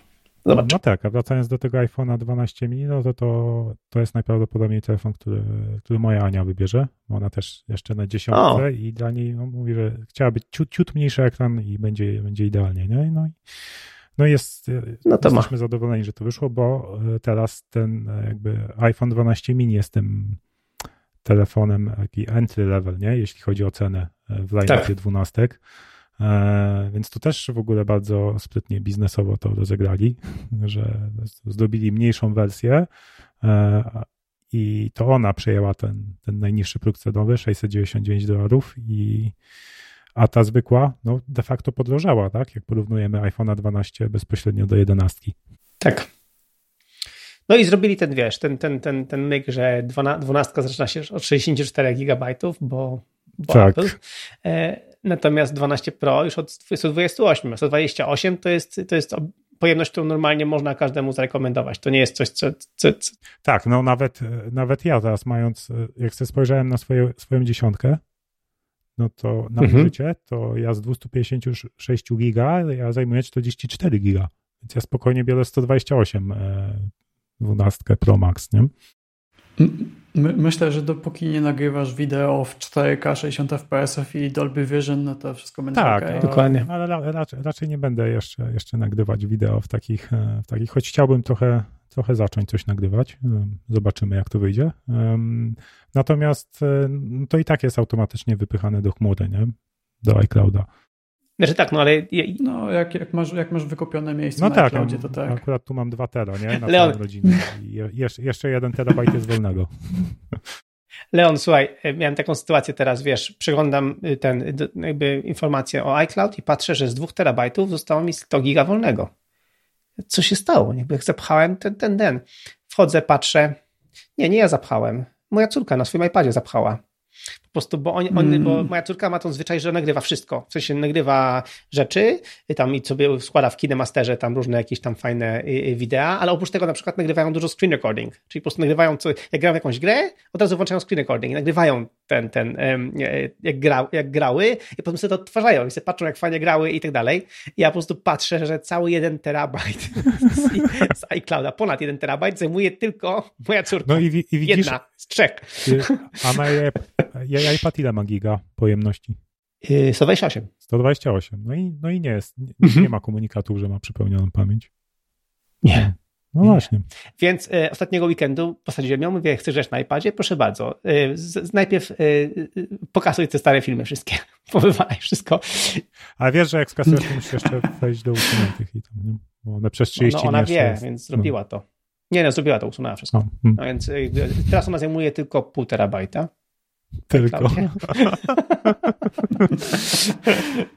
Zobacz. No tak, a wracając do tego iPhone'a 12 mini, no to, to to jest najprawdopodobniej telefon, który, który moja Ania wybierze. Ona też jeszcze na dziesiątce i dla niej no, mówi, że chciałaby ciut, ciut mniejszy ekran i będzie, będzie idealnie. Nie? No, i, no jest, no to jesteśmy ma. zadowoleni, że to wyszło, bo e, teraz ten e, jakby iPhone 12 mini jest tym telefonem taki entry level, nie? jeśli chodzi o cenę e, w line tak. 12. E, więc tu też w ogóle bardzo sprytnie biznesowo to rozegrali, <laughs> że zrobili mniejszą wersję e, i to ona przejęła ten, ten najniższy próg cenowy, 699 dolarów i a ta zwykła, no de facto podrożała, tak? Jak porównujemy iPhone'a 12 bezpośrednio do 11. Tak. No i zrobili ten, wiesz, ten, ten, ten, ten myk, że 12 zaczyna się od 64 GB, bo, bo tak. Apple. Natomiast 12 Pro już od 128, a 128 to jest, to jest pojemność, którą normalnie można każdemu zarekomendować. To nie jest coś, co. co, co... Tak, no nawet, nawet ja teraz mając, jak sobie spojrzałem na swoje, swoją dziesiątkę, no to na mhm. życie, to ja z 256 giga, ja zajmuję 44 giga. Więc ja spokojnie biorę 128 12 e, Pro Max, nie? My, myślę, że dopóki nie nagrywasz wideo w 4K 60 fps i Dolby Vision, no to wszystko będzie tak, okay. dokładnie. Ale raczej, raczej, nie będę jeszcze, jeszcze nagrywać wideo w takich, e, w takich, choć chciałbym trochę, trochę zacząć coś nagrywać. E, zobaczymy, jak to wyjdzie. Natomiast e, no to i tak jest automatycznie wypychane do chmury, nie? Do iClouda. Znaczy tak, no ale... No, jak, jak, masz, jak masz wykupione miejsce no na tak, iCloudzie, to tak. Akurat tu mam dwa tera, nie? Na <laughs> Leon... rodzinę. I jeszcze, jeszcze jeden terabajt jest wolnego. <laughs> Leon, słuchaj, e, miałem taką sytuację teraz, wiesz, przeglądam y, ten, jakby informację o iCloud i patrzę, że z dwóch terabajtów zostało mi 100 giga wolnego. Co się stało? Jakby jak zapchałem ten, ten, ten. Wchodzę, patrzę. Nie, nie ja zapchałem. Moja córka na swoim iPadzie zapchała. Po prostu, bo, on, on, mm. bo moja córka ma tą zwyczaj, że nagrywa wszystko. W sensie nagrywa rzeczy tam i sobie składa w KineMasterze tam różne jakieś tam fajne y, y, wideo, ale oprócz tego na przykład nagrywają dużo screen recording. Czyli po prostu nagrywają, co, jak grają jakąś grę, od razu włączają screen recording i nagrywają ten, ten, jak, grał, jak grały i potem sobie to odtwarzają i sobie patrzą, jak fajnie grały i tak dalej. I ja po prostu patrzę, że cały jeden terabajt <laughs> z, z iClouda, ponad jeden terabajt zajmuje tylko moja córka. No i, i widzisz, Jedna z trzech. A na iPad ile ma giga pojemności? 128. Y, 128. No i, no i nie jest, nie, mhm. nie ma komunikatów, że ma przepełnioną pamięć. Nie. No właśnie. Więc e, ostatniego weekendu posadziłem ją, mówię, chcesz grać na iPadzie? Proszę bardzo. E, z, najpierw e, pokazuj te stare filmy wszystkie, <laughs> powywalaj wszystko. A wiesz, że jak skasujesz, to musisz jeszcze wejść do usuniętych i tam, nie? Bo one przez 30 no, ona wie, jest, więc zrobiła no. to. Nie, no zrobiła to, usunęła wszystko. Hmm. No, więc teraz ona zajmuje tylko pół terabajta. Tylko. <laughs>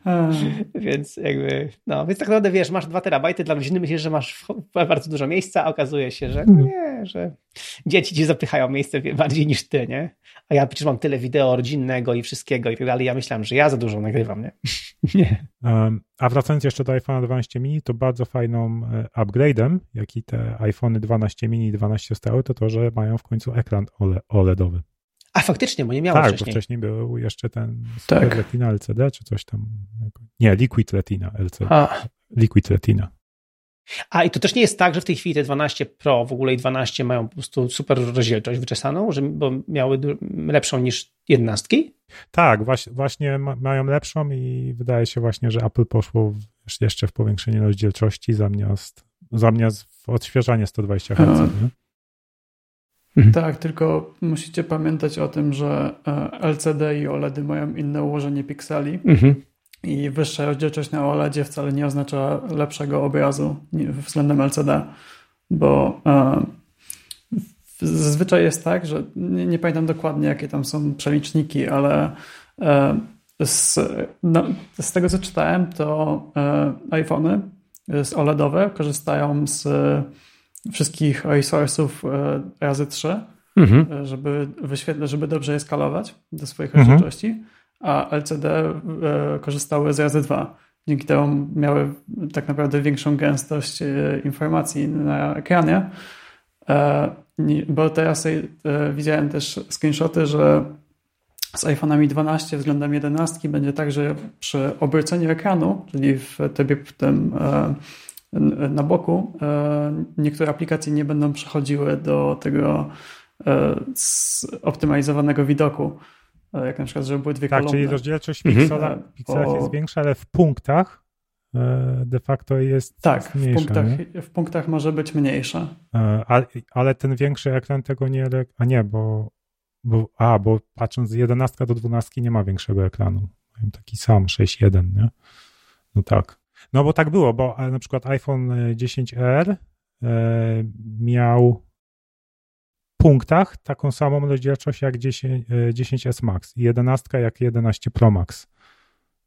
<laughs> więc jakby, no, więc tak naprawdę wiesz, masz dwa terabajty dla rodziny, myślisz, że masz bardzo dużo miejsca, a okazuje się, że hmm. nie, że dzieci ci zapychają miejsce bardziej niż ty, nie? A ja przecież mam tyle wideo rodzinnego i wszystkiego i tak dalej. Ja myślałem, że ja za dużo nagrywam, nie? <laughs> nie. A wracając jeszcze do iPhone 12 mini, to bardzo fajną e, upgrade'em, jaki te iPhony 12 mini i 12 stały, to to, że mają w końcu ekran OLEDowy. A faktycznie, bo nie miało tak, wcześniej. Tak, bo wcześniej był jeszcze ten tak. Retina LCD, czy coś tam. Nie, Liquid Retina LCD. A. Liquid Retina. A i to też nie jest tak, że w tej chwili te 12 Pro w ogóle i 12 mają po prostu super rozdzielczość wyczesaną, że, bo miały lepszą niż jednostki? Tak, właśnie, właśnie mają lepszą i wydaje się właśnie, że Apple poszło jeszcze w powiększenie rozdzielczości zamiast, zamiast w odświeżanie 120 Hz. Mhm. Tak, tylko musicie pamiętać o tym, że e, LCD i OLEDy mają inne ułożenie pikseli mhm. i wyższa rozdzielczość na OLEDzie wcale nie oznacza lepszego obrazu względem LCD, bo e, zazwyczaj jest tak, że nie, nie, pamiętam dokładnie, jakie tam są przeliczniki, ale e, z, no, z tego, co czytałem, to iPhony z OLEDowe korzystają z wszystkich resource'ów e, razy 3, mhm. E, żeby wyświetlać, żeby dobrze je skalować do swoich mhm. rozdzielczości, a LCD e, korzystały z razy 2. Dzięki temu miały tak naprawdę większą gęstość informacji na ekranie. Bo teraz widziałem też screenshoty, że z iPhone'ami 12 względem 11 będzie tak, że przy obróceniu ekranu, czyli w trybie tym na boku, e, niektóre aplikacje nie będą przechodziły do tego e, optymalizowanego widoku. E, jak na przykład, żeby były dwie tak, kolumny. czyli rozdzielczość mhm. piksela, w pikselach jest większa, ale w punktach de facto jest Tak, mniejsza, w, punktach, w punktach może być mniejsza. Ale, ale ten większy ekran tego nie... A nie, bo, bo, a, bo patrząc z 11 do 12 nie ma większego ekranu. Mają taki sam 6.1, nie? No tak. No bo tak było, bo e, na przykład iPhone 10R e, miał w punktach taką samą rozdzielczość jak 10, 10S e, Max i 11 jak 11 Pro Max.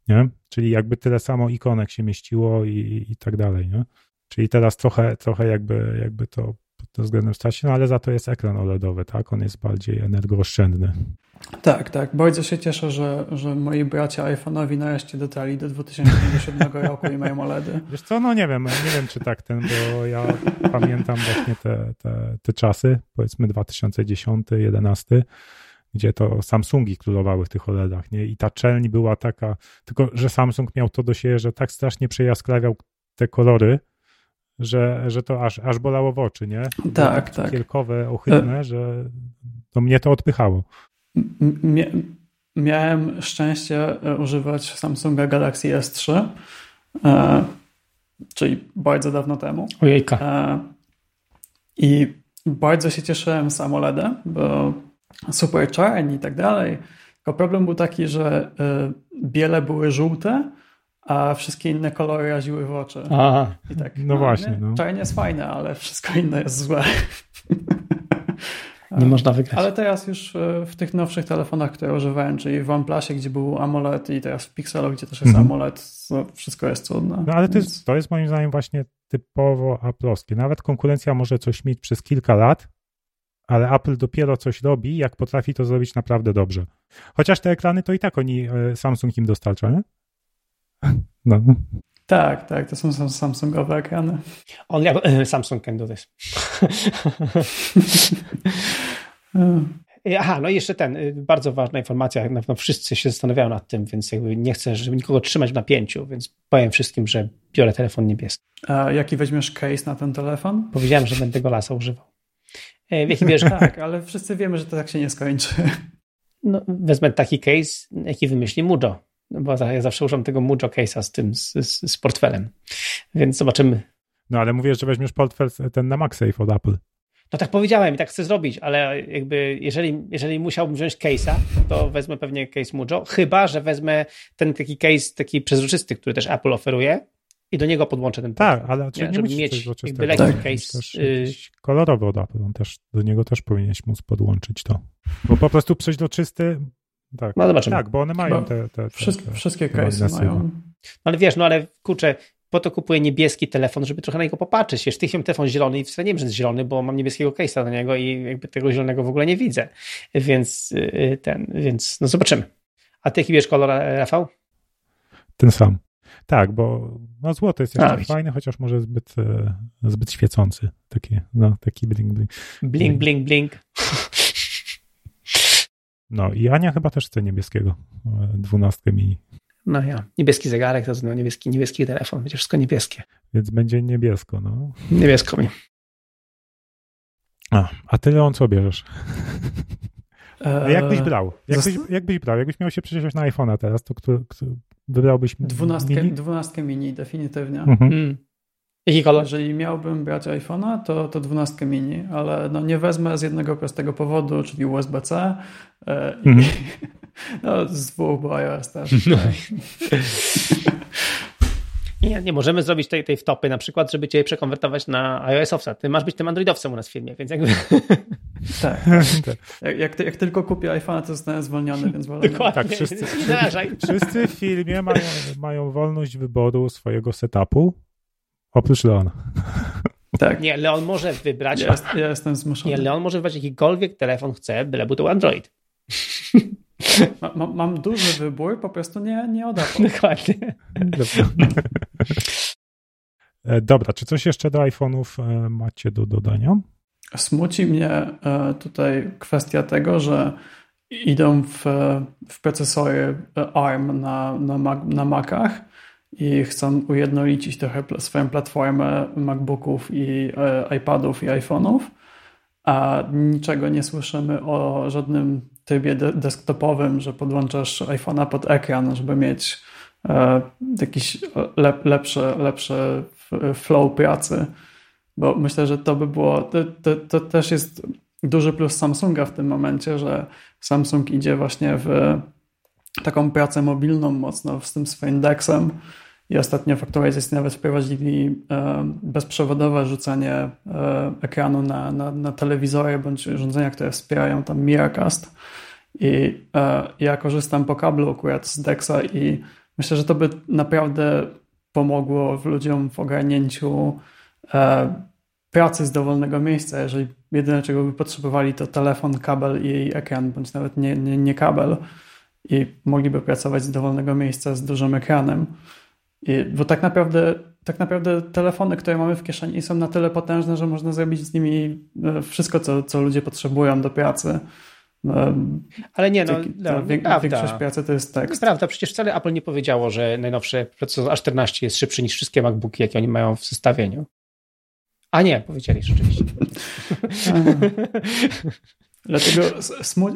Nie? Czyli jakby tyle samo ikonek się mieściło i, i tak dalej. Nie? Czyli teraz trochę, trochę jakby, jakby to względem straci, no ale za to jest ekran OLEDowy, tak? On jest bardziej energooszczędny. Tak, tak. Bardzo się cieszę, że, że moi bracia iPhone'owi nareszcie dotarli do 2007 <laughs> roku i mają OLEDy. Wiesz co, no nie wiem, nie wiem czy tak ten, bo ja pamiętam właśnie te, te, te czasy, powiedzmy 2010, 2011, gdzie to Samsungi królowały w tych OLEDach, nie? I ta czelni była taka, tylko że Samsung miał to do siebie, że tak strasznie przejaskrawiał te kolory, że, że to aż, aż bolało w oczy, nie? Tak, tak. Kielkowe, ohydne, że to mnie to odpychało. Mia miałem szczęście e, używać Samsunga Galaxy S3, e, czyli bardzo dawno temu. Ojejka. E, I bardzo się cieszyłem z AMOLEDem, bo super czarni i tak dalej. Tylko problem był taki, że e, biele były żółte, a wszystkie inne kolory raziły w oczy. Aha. I tak, no, no właśnie. No. Czarnie jest fajne, ale wszystko inne jest złe. <laughs> Nie można wygrać. Ale teraz już e, w tych nowszych telefonach, które używałem, czyli w OnePlusie, gdzie był AMOLED i teraz w Pixelu, gdzie też jest mhm. AMOLED, to wszystko jest cudne. No ale to, jest, to jest moim zdaniem właśnie typowo Apple'owskie. Nawet konkurencja może coś mieć przez kilka lat, ale Apple dopiero coś robi, jak potrafi to zrobić naprawdę dobrze. Chociaż te ekrany to i tak oni, e, Samsung im dostarcza, nie? <laughs> No. Tak, tak, to są Samsungowe ekrany. Only Samsung can do this. <laughs> Aha, no i jeszcze ten, y, bardzo ważna informacja, na pewno wszyscy się zastanawiają nad tym, więc jakby nie chcę, żeby nikogo trzymać w napięciu, więc powiem wszystkim, że biorę telefon niebieski. A jaki weźmiesz case na ten telefon? Powiedziałem, że będę go lasa używał. E, w jaki <laughs> bierzesz? tak, ale wszyscy wiemy, że to tak się nie skończy. No, wezmę taki case, jaki wymyśli Mujo, no bo ja zawsze używam tego Mujo case'a z tym, z, z, z portfelem, więc zobaczymy. No ale mówisz, że weźmiesz portfel ten na MagSafe od Apple. No tak powiedziałem i tak chcę zrobić, ale jakby jeżeli, jeżeli musiałbym wziąć case'a, to wezmę pewnie case Mujo, chyba, że wezmę ten taki case taki przezroczysty, który też Apple oferuje i do niego podłączę ten Tak, ale nie, żeby mieć jakby lekki tak. case. Też y, kolorowy od Apple, on też, do niego też powinieneś móc podłączyć to. Bo po prostu przeźroczysty tak, no zobaczymy. Tak, bo one mają te, te, te, wszystkie, te, wszystkie case mają. No ale wiesz, no ale kurczę, po to kupuję niebieski telefon, żeby trochę na niego popatrzeć. Wiesz, ty mam telefon zielony i wcale nie wiem, że jest zielony, bo mam niebieskiego case'a na niego i jakby tego zielonego w ogóle nie widzę. Więc y, ten, więc no zobaczymy. A ty jaki wiesz kolor, Rafał? Ten sam. Tak, bo no złoty jest jeszcze A, fajny, chociaż może zbyt, e, zbyt świecący. Taki, no, taki bling, bling. Bling, bling, bling. No i Ania chyba też chce niebieskiego. E, dwunastkę mini. No ja. Niebieski zegarek, to no, niebieski, niebieski telefon, będzie wszystko niebieskie. Więc będzie niebiesko, no. Niebiesko mi. A, a ty Leon co bierzesz? A jakbyś brał? Jakbyś, jakbyś brał? Jakbyś miał się przesiąść na iPhone'a teraz, to który, który wybrałbyś dwunastkę mini? Dwunastkę mini, definitywnie. Mhm. Mm. Jaki kolor? Jeżeli miałbym brać iPhone'a, to, to 12 mini, ale no nie wezmę z jednego prostego powodu, czyli USB-C. E, mm -hmm. <laughs> no, z dwóch, bo iOS też. <laughs> No. Nie, nie możemy zrobić tej, tej wtopy na przykład, żeby cię przekonwertować na iOS-owca. Ty masz być tym Androidowcem u nas w firmie, więc jakby... <laughs> Tak. tak. Jak, jak, tylko kupię iPhone, to zostanę zwolniony, więc wolę... Dokładnie. Tak, wszyscy, wszyscy w firmie mają, mają wolność wyboru swojego setupu, Oprócz Leona. <laughs> Tak. Nie, Leon może wybrać. Ja, ja jestem zmuszony. Nie, Leon może wybrać jakikolwiek telefon chce, byle był to Android. <laughs> Ma, ma, mam duży wybór, po prostu nie, nie od <laughs> Dokładnie. E, dobra, czy coś jeszcze do iPhone'ów e, macie do dodania? Smuci mnie e, tutaj kwestia tego, że idą w, w procesory ARM na, na, na Macach i chcą ujednolicić trochę swoją platformę MacBooków i e, iPadów i iPhone'ów, a niczego nie słyszymy o żadnym trybie de desktopowym, że podłączasz iPhone'a pod ekran, żeby mieć e, jakiś lep, lepszy flow pracy. Bo myślę, że to by było, to, to, to też jest duży plus Samsunga w tym momencie, że Samsung idzie właśnie w taką pracę mobilną mocno z tym swoim Dexem, i ostatnio w aktualizacji nawet wprowadzili e, bezprzewodowe rzucanie e, ekranu na, na, na telewizory bądź urządzenia, które wspierają tam Miracast. I e, ja korzystam po kablu akurat z Dexa i myślę, że to by naprawdę pomogło ludziom w ogarnięciu pracy z dowolnego miejsca. Jeżeli jedyne czego by potrzebowali to telefon, kabel i ekran, bądź nawet nie, nie, nie kabel i mogliby pracować z dowolnego miejsca z dużym ekranem. Bo tak naprawdę, tak naprawdę telefony, które mamy w kieszeni są na tyle potężne, że można zrobić z nimi e, wszystko, co, co ludzie potrzebują do pracy. E, Ale nie, no, no wie, większość pracy to jest tekst. Prawda, przecież wcale Apple nie powiedziało, że najnowszy procesor A14 jest szybszy niż wszystkie MacBooki, jakie oni mają w zestawieniu. A nie, powiedzieli rzeczywiście. Dlatego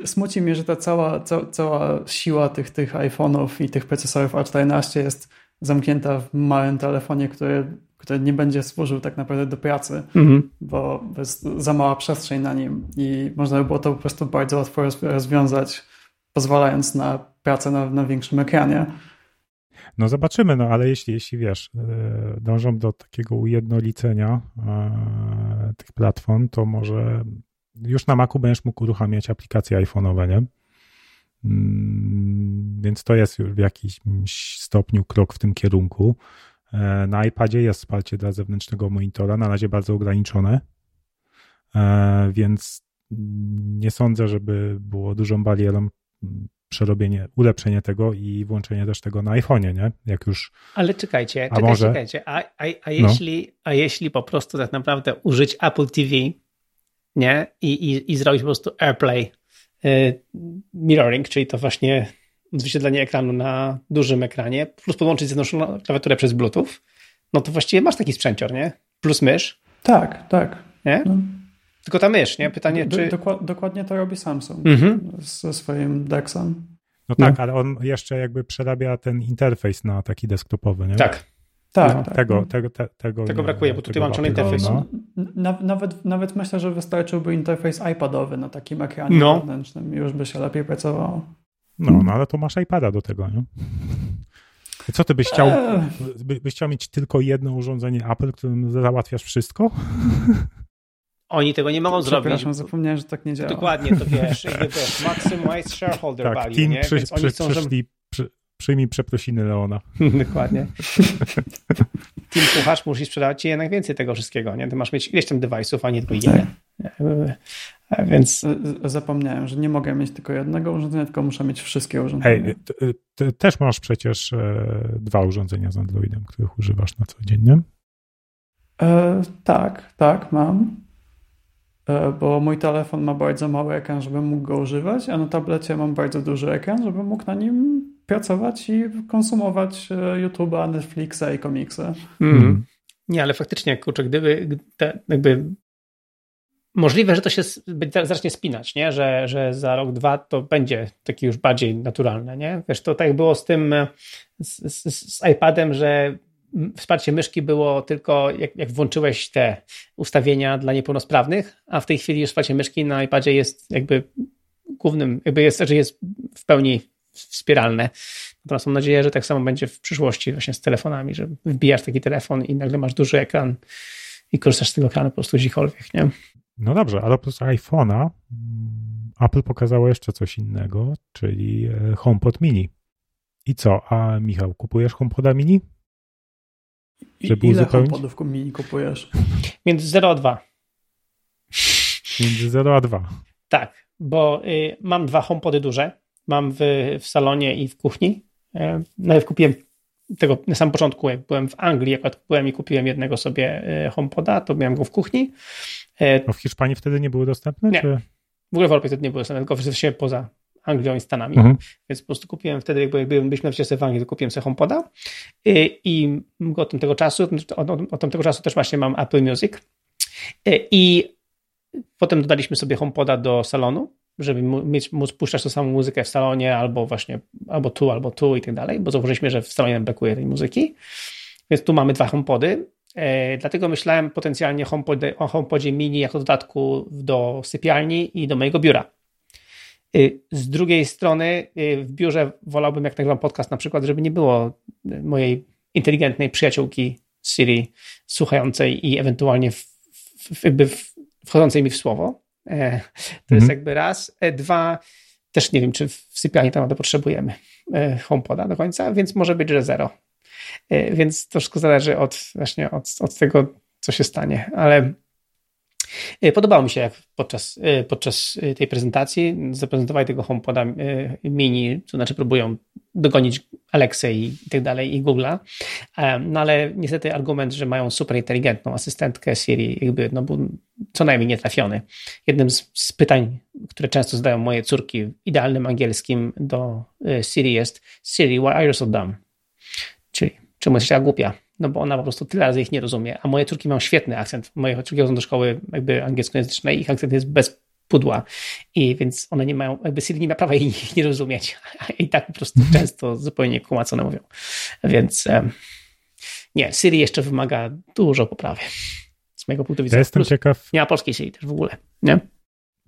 smuci mnie, że ta cała, ca, cała siła tych, tych iPhone'ów i tych procesorów A14 jest zamknięta w małym telefonie, który, który nie będzie służył tak naprawdę do pracy, mhm. bo jest za mała przestrzeń na nim i można by było to po prostu bardzo łatwo rozwiązać, pozwalając na pracę na, na większym ekranie. No zobaczymy, no ale jeśli, jeśli wiesz, e, dążą do takiego ujednolicenia e, tych platform, to może już na Macu będziesz mógł uruchamiać aplikacje iPhone'owe, nie? Mm, więc to jest już w jakimś stopniu krok w tym kierunku. E, na iPadzie jest wsparcie dla zewnętrznego monitora, na razie bardzo ograniczone, e, więc nie sądzę, żeby było dużą barierą przerobienie, ulepszenie tego i włączenie też tego na iPhone'ie, nie? Jak już. Ale czekajcie, a czekajcie, może... czekajcie. A, a, a, jeśli, no. a jeśli po prostu tak naprawdę użyć Apple TV, nie? I, i, i zrobić po prostu AirPlay mirroring, czyli to właśnie odzwierciedlenie ekranu na dużym ekranie, plus podłączyć zjednoczoną klawiaturę przez Bluetooth, no to właściwie masz taki sprzęcior, nie? Plus mysz. Tak, tak. Nie? No. Tylko ta mysz, nie? Pytanie, do, czy... Dokład, dokładnie to robi Samsung mhm. ze swoim Dexem. No tak, no. ale on jeszcze jakby przerabia ten interfejs na taki desktopowy, nie? Tak. Tak, no, tak. Tego, tego, te, tego, tego brakuje, bo tutaj mam czarny interfejs. No. Nawet, nawet myślę, że wystarczyłby interfejs iPadowy na takim ekranie no. wewnętrznym już by się lepiej pracowało. No, no ale to masz iPada do tego, nie? Co ty byś chciał? Eee. By, byś chciał mieć tylko jedno urządzenie Apple, którym załatwiasz wszystko? <laughs> Oni tego nie mogą zrobić. Przepraszam, zapomniałem, że tak nie działa. Dokładnie, to wiesz, <laughs> wiesz maximize shareholder tak, value, team nie? Przy, Więc przy, oni chcą, przyszli, przy, przyjmij przeprosiny Leona. <laughs> Dokładnie. <laughs> Team kucharz musi sprzedawać ci jednak więcej tego wszystkiego, nie? Ty masz mieć ileś tam device'ów, a nie tylko jeden. Więc zapomniałem, że nie mogę mieć tylko jednego urządzenia, tylko muszę mieć wszystkie urządzenia. Hej, ty, ty też masz przecież e, dwa urządzenia z Androidem, których używasz na co dzień, nie? E, tak, tak, mam. E, bo mój telefon ma bardzo mały ekran, żebym mógł go używać, a na tablecie mam bardzo duży ekran, żebym mógł na nim pracować i konsumować e, YouTube'a, Netflixa i komiksy. Mm. Nie, ale faktycznie, kurczę, gdyby te, jakby możliwe, że to się zacznie spinać, nie? Że, że za rok, dwa to będzie takie już bardziej naturalne, nie? Wiesz, to tak było z tym, z, z, z iPadem, że wsparcie myszki było tylko jak, jak włączyłeś te ustawienia dla niepełnosprawnych, a w tej chwili już wsparcie myszki na iPadzie jest jakby głównym, jakby jest, że jest w pełni wspieralne. Natomiast mam nadzieję, że tak samo będzie w przyszłości właśnie z telefonami, że wbijasz taki telefon i nagle masz duży ekran i korzystasz z tego ekranu po prostu gdziekolwiek, nie? No dobrze, ale oprócz iPhone'a mm, Apple pokazało jeszcze coś innego, czyli e, HomePod Mini. I co? A Michał, kupujesz HomePoda Mini? Żeby Ile HomePodów Mini kupujesz? <laughs> Między 0 a 2. Między 0 a 2. Tak, bo y, mam dwa HomePody duże. Mam w, w salonie i w kuchni. E, nawet kupiłem tego na samym początku, jak byłem w Anglii, jak byłem i kupiłem jednego sobie e, HomePoda, to miałem go w kuchni. No w Hiszpanii wtedy nie były dostępne? Nie. Czy? W ogóle w Europie wtedy nie były dostępne, tylko się poza Anglią i Stanami. Mhm. Więc po prostu kupiłem wtedy, jakby byliśmy w Anglii, to kupiłem sobie HomePoda i, i od tamtego czasu, od, od tamtego czasu też właśnie mam Apple Music i potem dodaliśmy sobie HomePoda do salonu żeby mieć, móc puszczać tą samą muzykę w salonie, albo właśnie, albo tu, albo tu i tak dalej, bo zauważyliśmy, że w salonie nam brakuje tej muzyki. Więc tu mamy dwa HomePody. E, dlatego myślałem potencjalnie HomePod, o HomePodzie mini jako dodatku do sypialni i do mojego biura. E, z drugiej strony e, w biurze wolałbym, jak nagrywam podcast na przykład, żeby nie było mojej inteligentnej przyjaciółki Siri słuchającej i ewentualnie w, w, jakby wchodzącej mi w słowo. E, to jest mhm. jakby raz. E, dwa, też nie wiem, czy w sypialni tam potrzebujemy e, HomePoda do końca, więc może być, że zero. Więc to wszystko zależy od właśnie od, od tego, co się stanie, ale podobało mi się, jak podczas, e, podczas e, tej prezentacji zaprezentowali tego HomePoda mini, to znaczy próbują dogonić Alexę i, tak dalej, i Google'a. No ale niestety argument, że mają super inteligentną asystentkę Siri, jakby no, był co najmniej nietrafiony. Jednym z, z pytań, które często zadają moje córki w idealnym angielskim do Siri jest Siri, why are you so dumb? Czyli czemu jesteś taka głupia? No bo ona po prostu tyle razy ich nie rozumie, a moje córki mają świetny akcent. Moje córki chodzą do szkoły jakby angielskojęzycznej i ich akcent jest bez pudła i więc one nie mają, jakby Siri nie ma prawa ich nie rozumieć <laughs> i tak po prostu często zupełnie kumacone mówią. Więc nie, Siri jeszcze wymaga dużo poprawy z mojego punktu widzenia. Ja jestem Plus, ciekaw. Nie ma polskiej Siri też w ogóle, nie?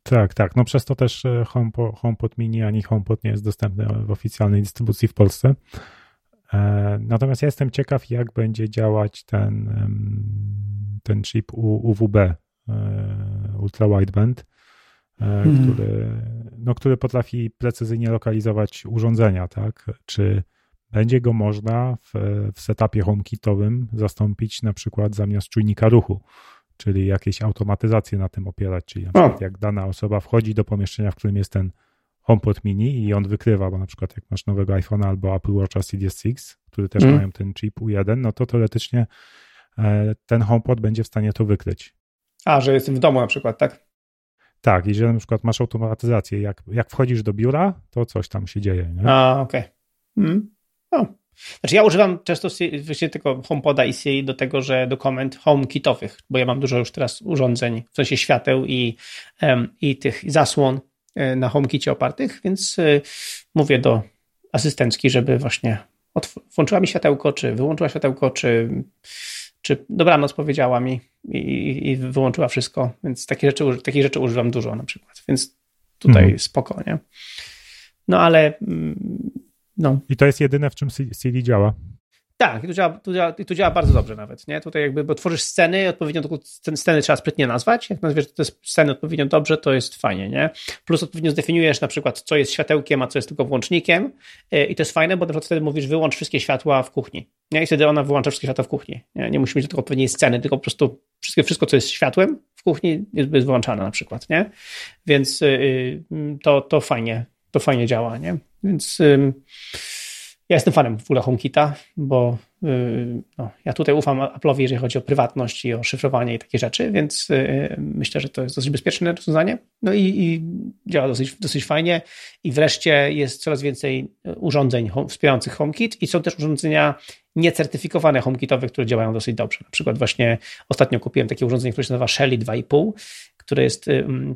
Tak, tak. No przez to też e, HomePod, HomePod Mini ani HomePod nie jest dostępny w oficjalnej dystrybucji w Polsce. E, natomiast ja jestem ciekaw, jak będzie działać ten, ten chip UWB, e, Ultra Wideband, hmm. który, no, który potrafi precyzyjnie lokalizować urządzenia, tak? Czy będzie go można w, w setupie HomeKitowym zastąpić na przykład zamiast czujnika ruchu, czyli jakieś automatyzacje na tym opierać, czyli na przykład jak dana osoba wchodzi do pomieszczenia, w którym jest ten HomePod mini i on wykrywa, bo na przykład jak masz nowego iPhone'a albo Apple Watcha Series 6, który też mm. mają ten chip U1, no to teoretycznie e, ten HomePod będzie w stanie to wykryć. A, że jestem w domu na przykład, tak? Tak, i że na przykład masz automatyzację, jak, jak wchodzisz do biura, to coś tam się dzieje. Nie? A, okej. Okay. Hmm. Znaczy ja używam często właśnie tylko HomePoda i Siri do tego, że do komend HomeKitowych, bo ja mam dużo już teraz urządzeń, w sensie świateł i, um, i tych zasłon na HomeKicie opartych, więc y, mówię do asystentki, żeby właśnie włączyła mi światełko, czy wyłączyła światełko, czy, czy dobranoc powiedziała mi i, i wyłączyła wszystko, więc takie rzeczy, takich rzeczy używam dużo na przykład, więc tutaj mhm. spoko, nie? No ale mm, no. I to jest jedyne, w czym CD działa. Tak, i tu działa, tu działa, tu działa bardzo dobrze nawet, nie? Tutaj jakby, bo tworzysz sceny, odpowiednio ten sceny trzeba sprytnie nazwać. Jak nazwiesz te sceny odpowiednio dobrze, to jest fajnie, nie? Plus odpowiednio zdefiniujesz na przykład, co jest światełkiem, a co jest tylko włącznikiem e, i to jest fajne, bo na przykład wtedy mówisz, wyłącz wszystkie światła w kuchni, nie? I wtedy ona wyłącza wszystkie światła w kuchni, nie? Nie musi mieć tylko odpowiedniej sceny, tylko po prostu wszystko, wszystko co jest światłem w kuchni jest, jest wyłączane na przykład, nie? Więc yy, to, to fajnie, to fajnie działa, nie? Więc... ja jestem fanem w ogóle HomeKita, bo yy, no, ja tutaj ufam Apple'owi, jeżeli chodzi o prywatność i o szyfrowanie i takie rzeczy, więc yy, myślę, że to jest dosyć bezpieczne rozwiązanie. No i, i, działa dosyć, dosyć fajnie. I wreszcie jest coraz więcej urządzeń wspierających HomeKit i są też urządzenia niecertyfikowane HomeKitowe, które działają dosyć dobrze. Na przykład właśnie ostatnio kupiłem takie urządzenie, które się nazywa Shelly 2,5, które jest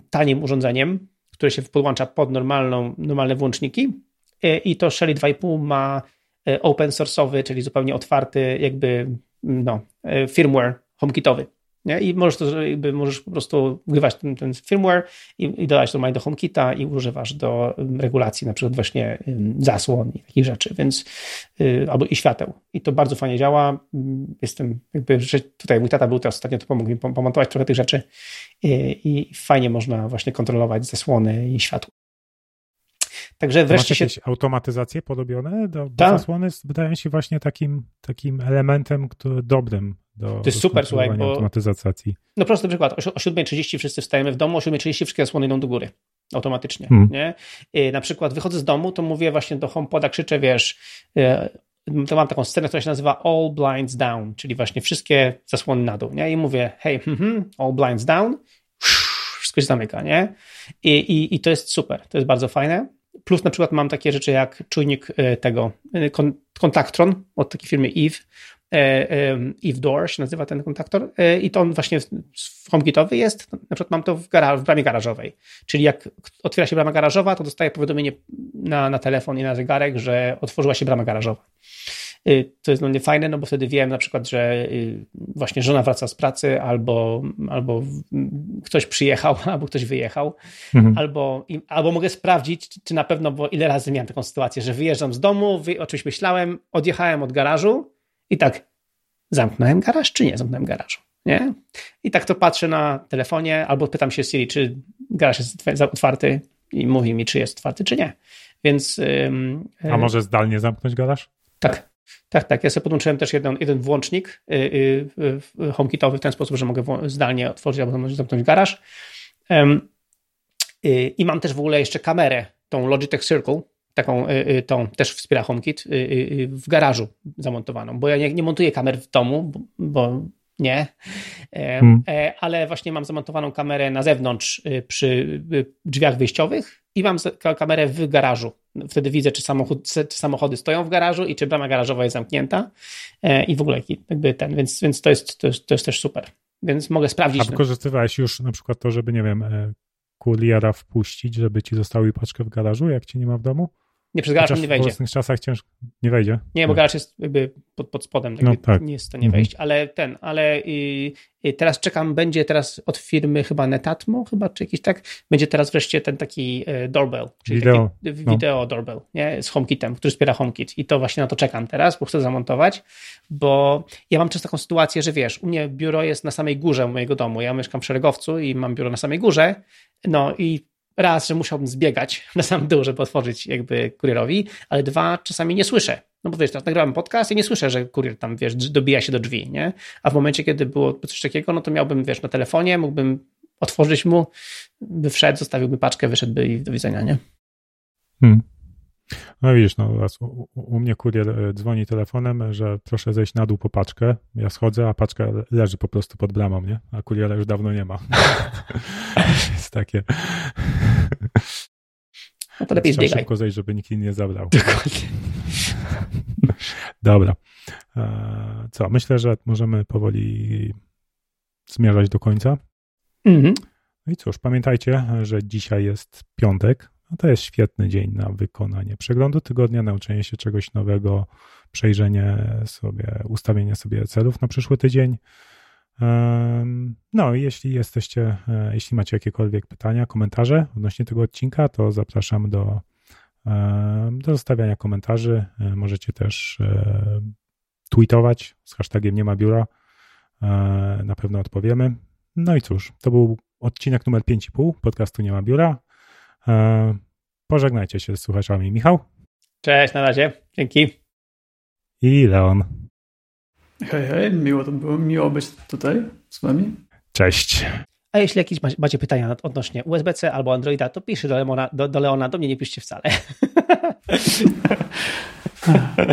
tanim urządzeniem, które się podłącza pod normalną, normalne włączniki i to Shelly 2,5 ma e, open source'owy, czyli zupełnie otwarty jakby no, e, firmware HomeKitowy. Nie? I możesz, to, możesz po prostu wgrywać ten, ten firmware i, i dodać normalnie do HomeKita i używasz do regulacji na przykład właśnie zasłon i takich rzeczy, więc albo i świateł. I to bardzo fajnie działa. Jestem jakby, tutaj mój tata był teraz ostatnio, to pomógł mi pomontować trochę tych rzeczy i, i fajnie można właśnie kontrolować zasłony i światło. Także wreszcie się... jakieś automatyzacje podobione do, tak. zasłony wydają się właśnie takim, takim elementem który, dobrym do To jest super, słuchaj, bo... automatyzacji. No prosty przykład, o 7.30 wszyscy wstajemy w domu, o 7.30 wszystkie zasłony idą do góry automatycznie, hmm. nie? I na przykład wychodzę z domu, to mówię właśnie do HomePoda, krzyczę, wiesz, e, to mam taką scenę, która się nazywa All Blinds Down, czyli właśnie wszystkie zasłony na dół, nie? I mówię, hey, mm, all blinds down, wszystko się zamyka, nie? I, i, I to jest super, to jest bardzo fajne. Plus na przykład mam takie rzeczy jak czujnik e, tego, e, kontaktron od takiej firmy Eve, e, Eve Door się nazywa ten kontaktor i to on właśnie HomeKitowy jest, na przykład mam to w, w bramie garażowej, czyli jak otwiera się brama garażowa, to dostaję powiadomienie na, na telefon i na zegarek, że otworzyła się brama garażowa. Y, to jest dla mnie fajne, no bo wtedy wiem na przykład, że y, właśnie żona wraca z pracy, albo, albo ktoś przyjechał, <laughs> albo ktoś wyjechał, mhm. albo, albo mogę sprawdzić, czy na pewno, bo ile razy miałem taką sytuację, że wyjeżdżam z domu, wy, o czymś myślałem, odjechałem od garażu i tak, zamknąłem garaż, czy nie zamknąłem garażu, nie? I tak to patrzę na telefonie, albo pytam się Siri, czy garaż jest otwarty i mówi mi, czy jest otwarty, czy nie. Więc. A może zdalnie zamknąć garaż? Tak. Tak, tak. Ja sobie podłączyłem też jeden, jeden włącznik y, y, y, HomeKitowy w ten sposób, że mogę zdalnie otworzyć albo zamknąć garaż. I mam też w ogóle jeszcze kamerę, tą Logitech Circle, taką, tą też wspiera HomeKit, w garażu zamontowaną, bo ja nie, nie montuję kamer w domu, bo nie, hmm. E, ale właśnie mam zamontowaną kamerę na zewnątrz przy drzwiach wyjściowych i mam kamerę w garażu. Wtedy widzę, czy, samochód, samochody stoją w garażu i czy brama garażowa jest zamknięta e, i w ogóle jakby ten, więc, więc to, jest, to, jest, to jest też super. Więc mogę sprawdzić. A wykorzystywałeś już na przykład to, żeby, nie wiem, e, kuriera wpuścić, żeby ci zostawił paczkę w garażu, jak ci nie ma w domu? Nie, przez garaż nie wejdzie. W obecnych czasach ciężko nie wejdzie. Nie, bo garaż jest jakby pod, pod spodem, tak no, tak. nie jest to nie mhm. wejść, ale ten, ale i, i teraz czekam, będzie teraz od firmy chyba Netatmo, chyba, czy jakiś tak, będzie teraz wreszcie ten taki e, doorbell, czyli wideo, taki wideo no. doorbell, nie, z HomeKitem, który wspiera HomeKit i to właśnie na to czekam teraz, bo chcę zamontować, bo ja mam często taką sytuację, że wiesz, u mnie biuro jest na samej górze mojego domu, ja mieszkam w Szeregowcu i mam biuro na samej górze, no i raz, że musiałbym zbiegać <laughs> na sam dół, żeby otworzyć jakby kurierowi, ale dwa, czasami nie słyszę. No bo wiesz, teraz nagrywam podcast i nie słyszę, że kurier tam, wiesz, dobija się do drzwi, nie? A w momencie, kiedy było coś takiego, no to miałbym, wiesz, na telefonie, mógłbym otworzyć mu, by wszedł, zostawiłby paczkę, wyszedłby i do widzenia, nie? Hmm. No widzisz, no u, u, mnie kurier e, dzwoni telefonem, że proszę zejść na dół po paczkę. Ja schodzę, a paczka leży po prostu pod bramą, nie? A kuriera już dawno nie ma. <laughs> Jest takie... No to lepiej Trzeba zbiegaj. szybko zejść, żeby nikt inny nie zabrał. Dokładnie. Dobra. E, co, myślę, że możemy powoli zmierzać do końca. Mhm. No i cóż, pamiętajcie, że dzisiaj jest piątek. No to jest świetny dzień na wykonanie przeglądu tygodnia, nauczenie się czegoś nowego, przejrzenie sobie, ustawienie sobie celów na przyszły tydzień. No, jeśli jesteście, e, jeśli macie jakiekolwiek pytania, komentarze odnośnie tego odcinka, to zapraszam do, do zostawiania komentarzy. E, możecie też e, tweetować z hashtagiem nie ma biura. Na pewno odpowiemy. No i cóż, to był odcinek numer 5,5 podcastu Nie ma biura. Pożegnajcie się z słuchaczami. Michał? Cześć, na razie. Dzięki. I Leon. Hej, hej, miło to było, miło być tutaj z wami. Cześć. A jeśli jakieś macie pytania odnośnie USB-C albo Androida, to piszcie do, do, do Leona, do mnie nie piszcie wcale. <laughs>